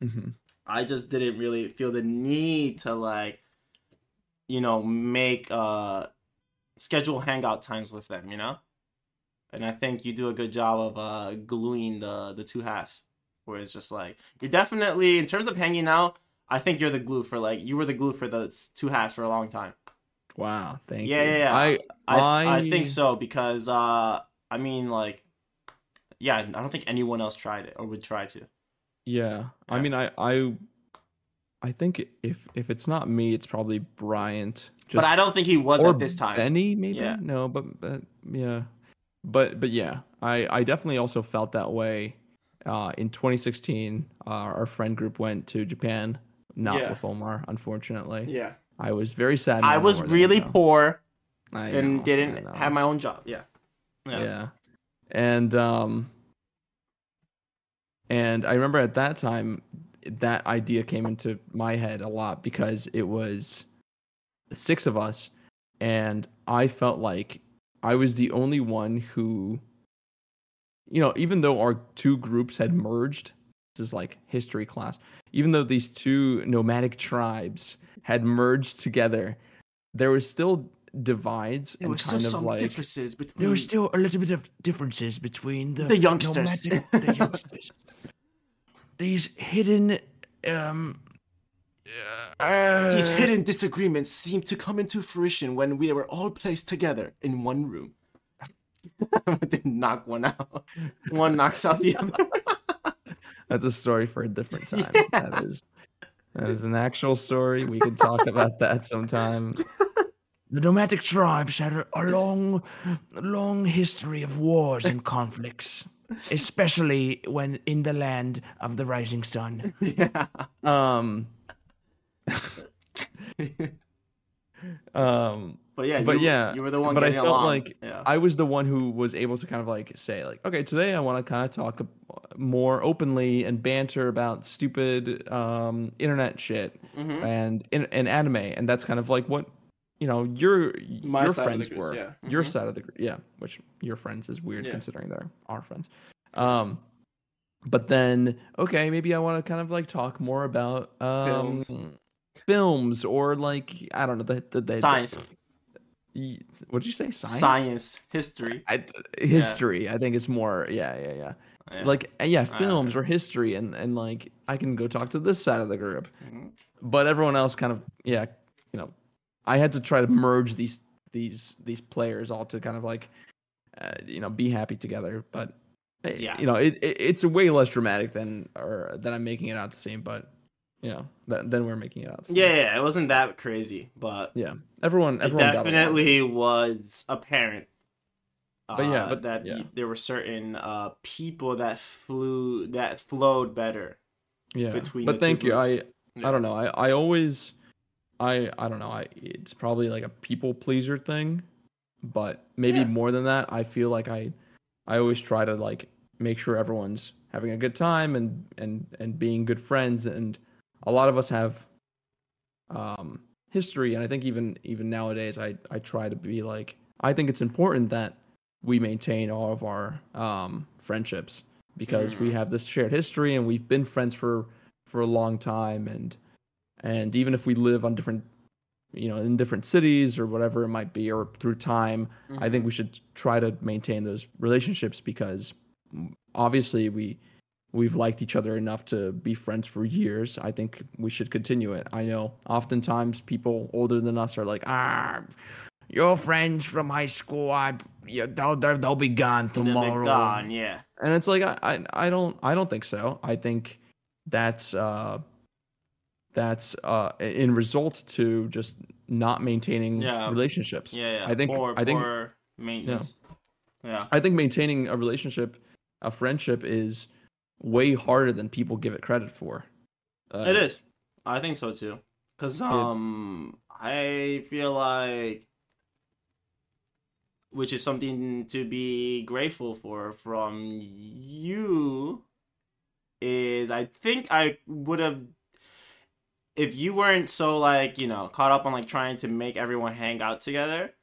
hmm
I just didn't really feel the need to like you know make uh schedule hangout times with them, you know? And I think you do a good job of uh gluing the the two halves where it's just like you're definitely in terms of hanging out, I think you're the glue for like you were the glue for the two halves for a long time.
Wow. Thank
Yeah,
you.
yeah, yeah.
I
I I
I-
think so because uh I mean like yeah, I don't think anyone else tried it or would try to.
Yeah. I mean, I I I think if if it's not me, it's probably Bryant. Just,
but I don't think he was at this time.
Benny, maybe.
Yeah.
No, but but yeah, but but yeah, I I definitely also felt that way. Uh, in 2016, uh, our friend group went to Japan, not
Yeah.
with Omar, unfortunately.
yeah.
I was very sad.
I was really poor
I
and
know,
didn't have my own job. Yeah.
yeah. and um and i remember at that time that idea came into my head a lot because it was six of us and i felt like i was the only one who you know even though our two groups had merged this is like history class even though these two nomadic tribes had merged together there was still divides
There
and
were still
kind of
some
like
differences between
there was still a little bit of differences between the,
The youngsters.
nomadic- the youngsters. These hidden, um, uh,
these hidden disagreements seem to come into fruition when we were all placed together in one room. they knock one out. One knocks out the other.
That's a story for a different time.
Yeah.
That is, that is an actual story. We could talk about that sometime. The nomadic tribes had a, a long, long history of wars and conflicts, especially when in the land of the rising sun.
yeah.
Um. um
But yeah,
But
you,
yeah,
you were the one
but I felt
along.
like
yeah.
I was the one who was able to kind of like say like, okay, today I want to kind of talk more openly and banter about stupid um, internet shit
Mhm.
and in and anime, and that's kind of like what you know your
My
your
side of the
friends
groups,
were.
yeah.
Your
Mhm.
side of the group, yeah. Which your friends is weird
Yeah.
considering they're our friends. Um, but then okay, maybe I want to kind of like talk more about um,
Films.
Films or like I don't know the the, the
Science.
Ye- What did you say? Science.
Science. History.
I, history. I think it's more. Yeah, yeah, yeah.
Yeah.
Like uh, yeah,
Uh,
films or history, and and like I can go talk to this side of the group,
Mhm.
but everyone else kind of yeah, you know, I had to try to merge these these these players all to kind of like, uh, you know, be happy together. But uh,
Yeah.
you know, it, it it's way less dramatic than or than I'm making it out to seem, but you know, that, then we're making it out. Seem.
Yeah, yeah, it wasn't that crazy, but
yeah. Everyone, everyone
definitely was apparent.
But yeah,
uh,
but-
that
yeah.
there were certain uh, people that flew that flowed better.
yeah.
between
but
the two
thank you. I
groups.
I don't know. I, I always I I don't know. I it's probably like a people pleaser thing, but maybe
Yeah.
more than that, I feel like I I always try to like make sure everyone's having a good time and and and being good friends and a lot of us have um history. And I think even even nowadays I I try to be like I think it's important that we maintain all of our um friendships because we
Mm.
have this shared history and we've been friends for for a long time. And and even if we live on different you know in different cities or whatever it might be or through time i think we should try to maintain those relationships because mm, obviously we we've liked each other enough to be friends for years i think we should continue it i know oftentimes people older than us are like ah your friends from high school i yeah, they'll, they'll, they'll be gone
Then they're
tomorrow
gone. Yeah.
and it's like I, I I don't I don't think so. I think that's uh that's uh in result to just not maintaining
Yeah.
relationships.
Yeah. Yeah.
I think
poor,
I think
poor maintenance. Yeah.
I think maintaining a relationship, a friendship is way harder than people give it credit for. Uh,
It is. I think so too. Cause um, I feel like, which is something to be grateful for from you, is I think I would have, if you weren't so like you know caught up on like trying to make everyone hang out together,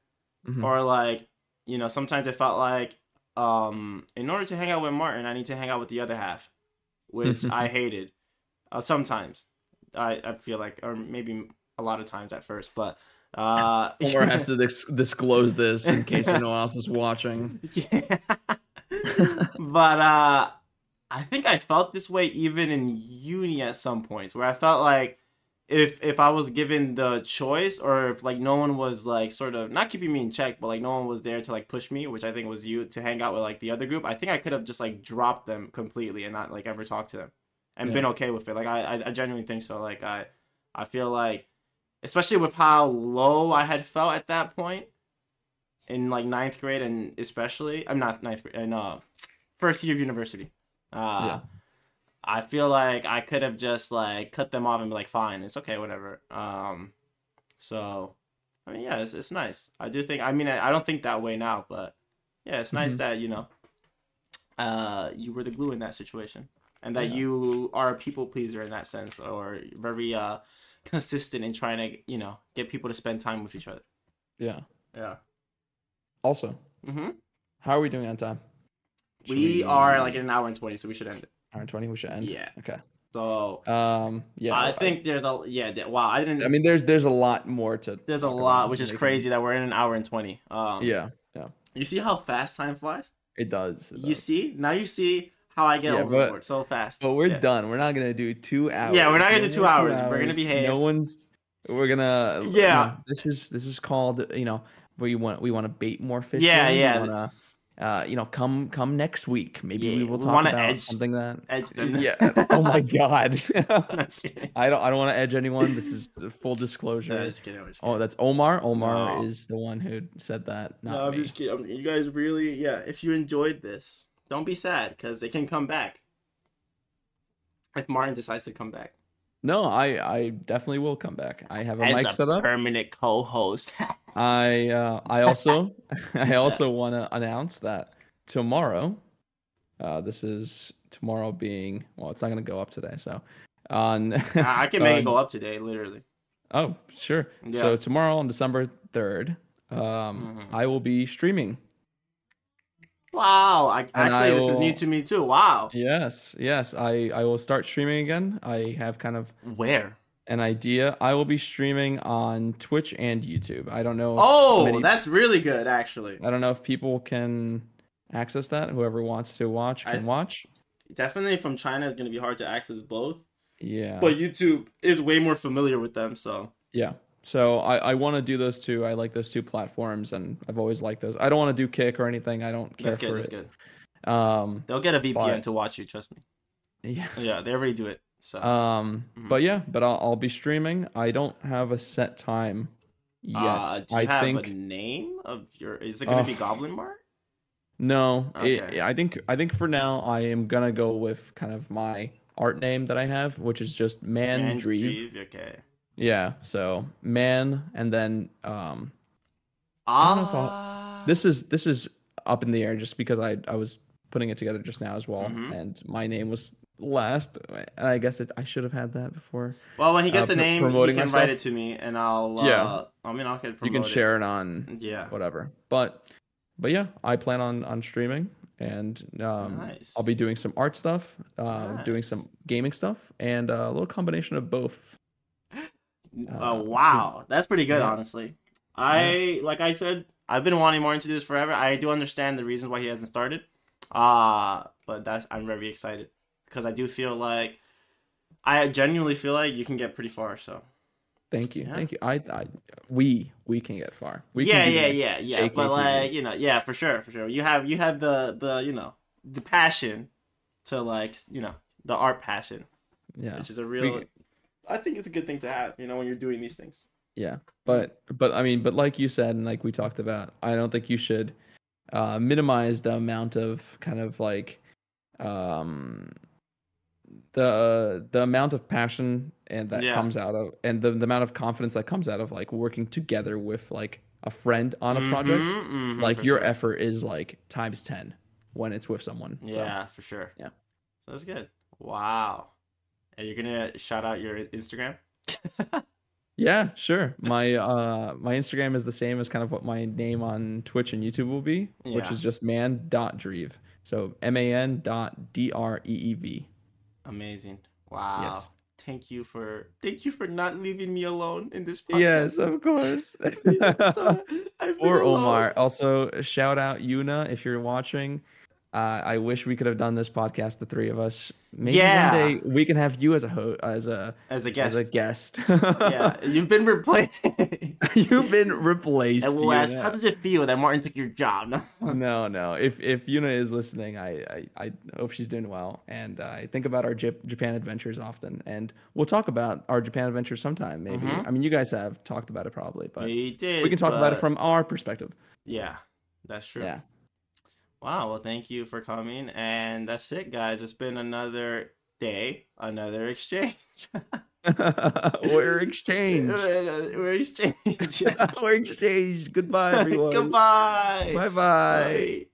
Mhm.
or like you know sometimes it felt like um in order to hang out with Martin I need to hang out with the other half, which I hated. Uh, sometimes I I feel like or maybe a lot of times at first, but uh
Omar has to dis- disclose this in case anyone else is watching.
yeah. but uh I think I felt this way even in uni at some points where I felt like if if I was given the choice or if like no one was like sort of not keeping me in check but like no one was there to like push me which I think was you to hang out with like the other group I think I could have just like dropped them completely and not like ever talked to them and been okay with it like I, I I genuinely think so like I I feel like especially with how low I had felt at that point in like ninth grade and especially I'm not ninth grade in uh first year of university. Uh
Yeah.
I feel like I could have just like cut them off and be like, fine, it's okay, whatever. Um so I mean yeah, it's it's nice. I do think I mean I, I don't think that way now, but yeah, it's nice
Mhm.
that, you know, uh you were the glue in that situation. And that
Yeah.
you are a people pleaser in that sense or very uh consistent in trying to, you know, get people to spend time with each other.
Yeah.
Yeah.
Also,
Mm-hmm.
how are we doing on time? Should
We are like in an hour and twenty, so we should end it.
Hour twenty. We should end.
Yeah.
Okay.
So
Um. Yeah.
I think there's a yeah. Wow, I didn't.
I mean, there's there's a lot more to.
there's a lot, which is crazy that we're in an hour and twenty. Um,
Yeah. Yeah.
You see how fast time flies?
It does. it
You
does.
see now. You see how I get
Yeah,
overboard
but-
so fast.
But we're
Yeah.
done. We're not gonna do two hours.
Yeah, we're not gonna do two
more
hours. We're gonna behave.
No one's. We're gonna. you
Yeah.
know, this is this is called you know where you want we want to bait more fish.
Yeah,
in,
yeah.
Uh, you know, come come next week. Maybe
Yeah,
we will talk about
edge-
something that.
edge them.
Yeah. Oh my god.
Just kidding.
I don't. I don't want to edge anyone. This is full disclosure.
No, just kidding. Just kidding.
Oh, that's Omar. Omar
No.
is the one who said that. Not
no, I'm
me.
just kidding. You guys really, yeah. If you enjoyed this, don't be sad because it can come back. If Martin decides to come back,
No, I I definitely will come back. I have a
as
mic
a
set up.
permanent co-host.
I uh, I also I also want to announce that tomorrow, uh, this is tomorrow being well, it's not gonna go up today. So on
I can make it go up today, literally.
Oh, sure.
Yeah.
So tomorrow on December third, um,
Mhm.
I will be streaming.
Wow, I, actually
I
this is new to me too. Wow,
Yes, yes. I I will start streaming again. I have kind of
where?
an idea. I will be streaming on Twitch and YouTube. I don't know.
Oh,
many-
that's really good, actually.
I don't know if people can access that. Whoever wants to watch can
I-
watch.
Definitely from China is going to be hard to access both,
Yeah.
but YouTube is way more familiar with them. So
yeah. So I, I want to do those two. I like those two platforms, and I've always liked those. I don't want to do Kick or anything. I don't care
that's good.
for
That's
it.
good.
Um.
They'll get a VPN
But-
to watch you. Trust me.
Yeah.
Yeah, they already do it. So
Um.
Mhm.
But yeah. But I'll, I'll be streaming. I don't have a set time yet.
uh, do you
I
have
think
a name of your? Is it going to
Uh,
be Goblin Mart?
no. it-
Okay.
I think I think for now I am gonna go with kind of my art name that I have, which is just Man.
Mandreev, Okay.
Yeah. So man, and then um. don't know if
Ah.
this is this is up in the air just because I I was putting it together just now as well,
Mhm.
and my name was last. And I guess it, I should have had that before.
Well, when he gets
uh,
a name, he can
promoting
write it to me, and I'll. Uh,
Yeah.
I mean, I'll get
You can share it on
Yeah.
whatever, but but yeah, I plan on on streaming, and um,
Nice.
I'll be doing some art stuff, uh, doing some gaming stuff, and a little combination of both.
Oh wow, that's pretty good,
Yeah.
honestly. I like I said, I've been wanting more into this forever. I do understand the reasons why he hasn't started, uh but that's I'm very excited because I do feel like I genuinely feel like you can get pretty far. So
Thank you,
Yeah.
thank you. I, I, we, we can get far. We
yeah, yeah, yeah, yeah. But
JKTV.
like you know, yeah, for sure, for sure. You have you have the the you know the passion to like you know the art passion,
yeah,
which is a real.
We-
I think it's a good thing to have, you know, when you're doing these things.
yeah. But, but I mean, but like you said, and like we talked about, I don't think you should uh, minimize the amount of kind of like um the the amount of passion and that
Yeah.
comes out of and the, the amount of confidence that comes out of like working together with like a friend on a project
Mhm, mhm,
like your
sure.
effort is like times 10 when it's with someone so.
Yeah, for sure.
Yeah.
So that's good. Wow. Are you gonna shout out your Instagram?
yeah sure my uh my instagram is the same as kind of what my name on twitch and youtube will be which is just man dot dreev so m-a-n dot d-r-e-e-v
Amazing. Wow.
Yes.
Thank you for thank you for not leaving me alone in this podcast.
yes of course
So,
or
alone.
omar also shout out yuna if you're watching uh, I wish we could have done this podcast, the three of us. Maybe
Yeah.
one day we can have you as a ho- as a
as a guest.
as a guest.
yeah, you've been replaced.
You've been replaced.
and we'll ask, how does it feel that Martin took your job?
no, no. If if Yuna is listening, I I, I hope she's doing well, and uh, I think about our Jap- Japan adventures often, and we'll talk about our Japan adventures sometime. Maybe.
Mhm.
I mean, you guys have talked about it probably, but
we did.
we can talk about it from our perspective.
Yeah, that's true.
Yeah.
Wow. Well, thank you for coming, and that's it, guys. It's been another day, another exchange.
We're exchanged.
We're exchanged.
We're exchanged. Goodbye, everyone.
Goodbye.
Bye bye.
Bye.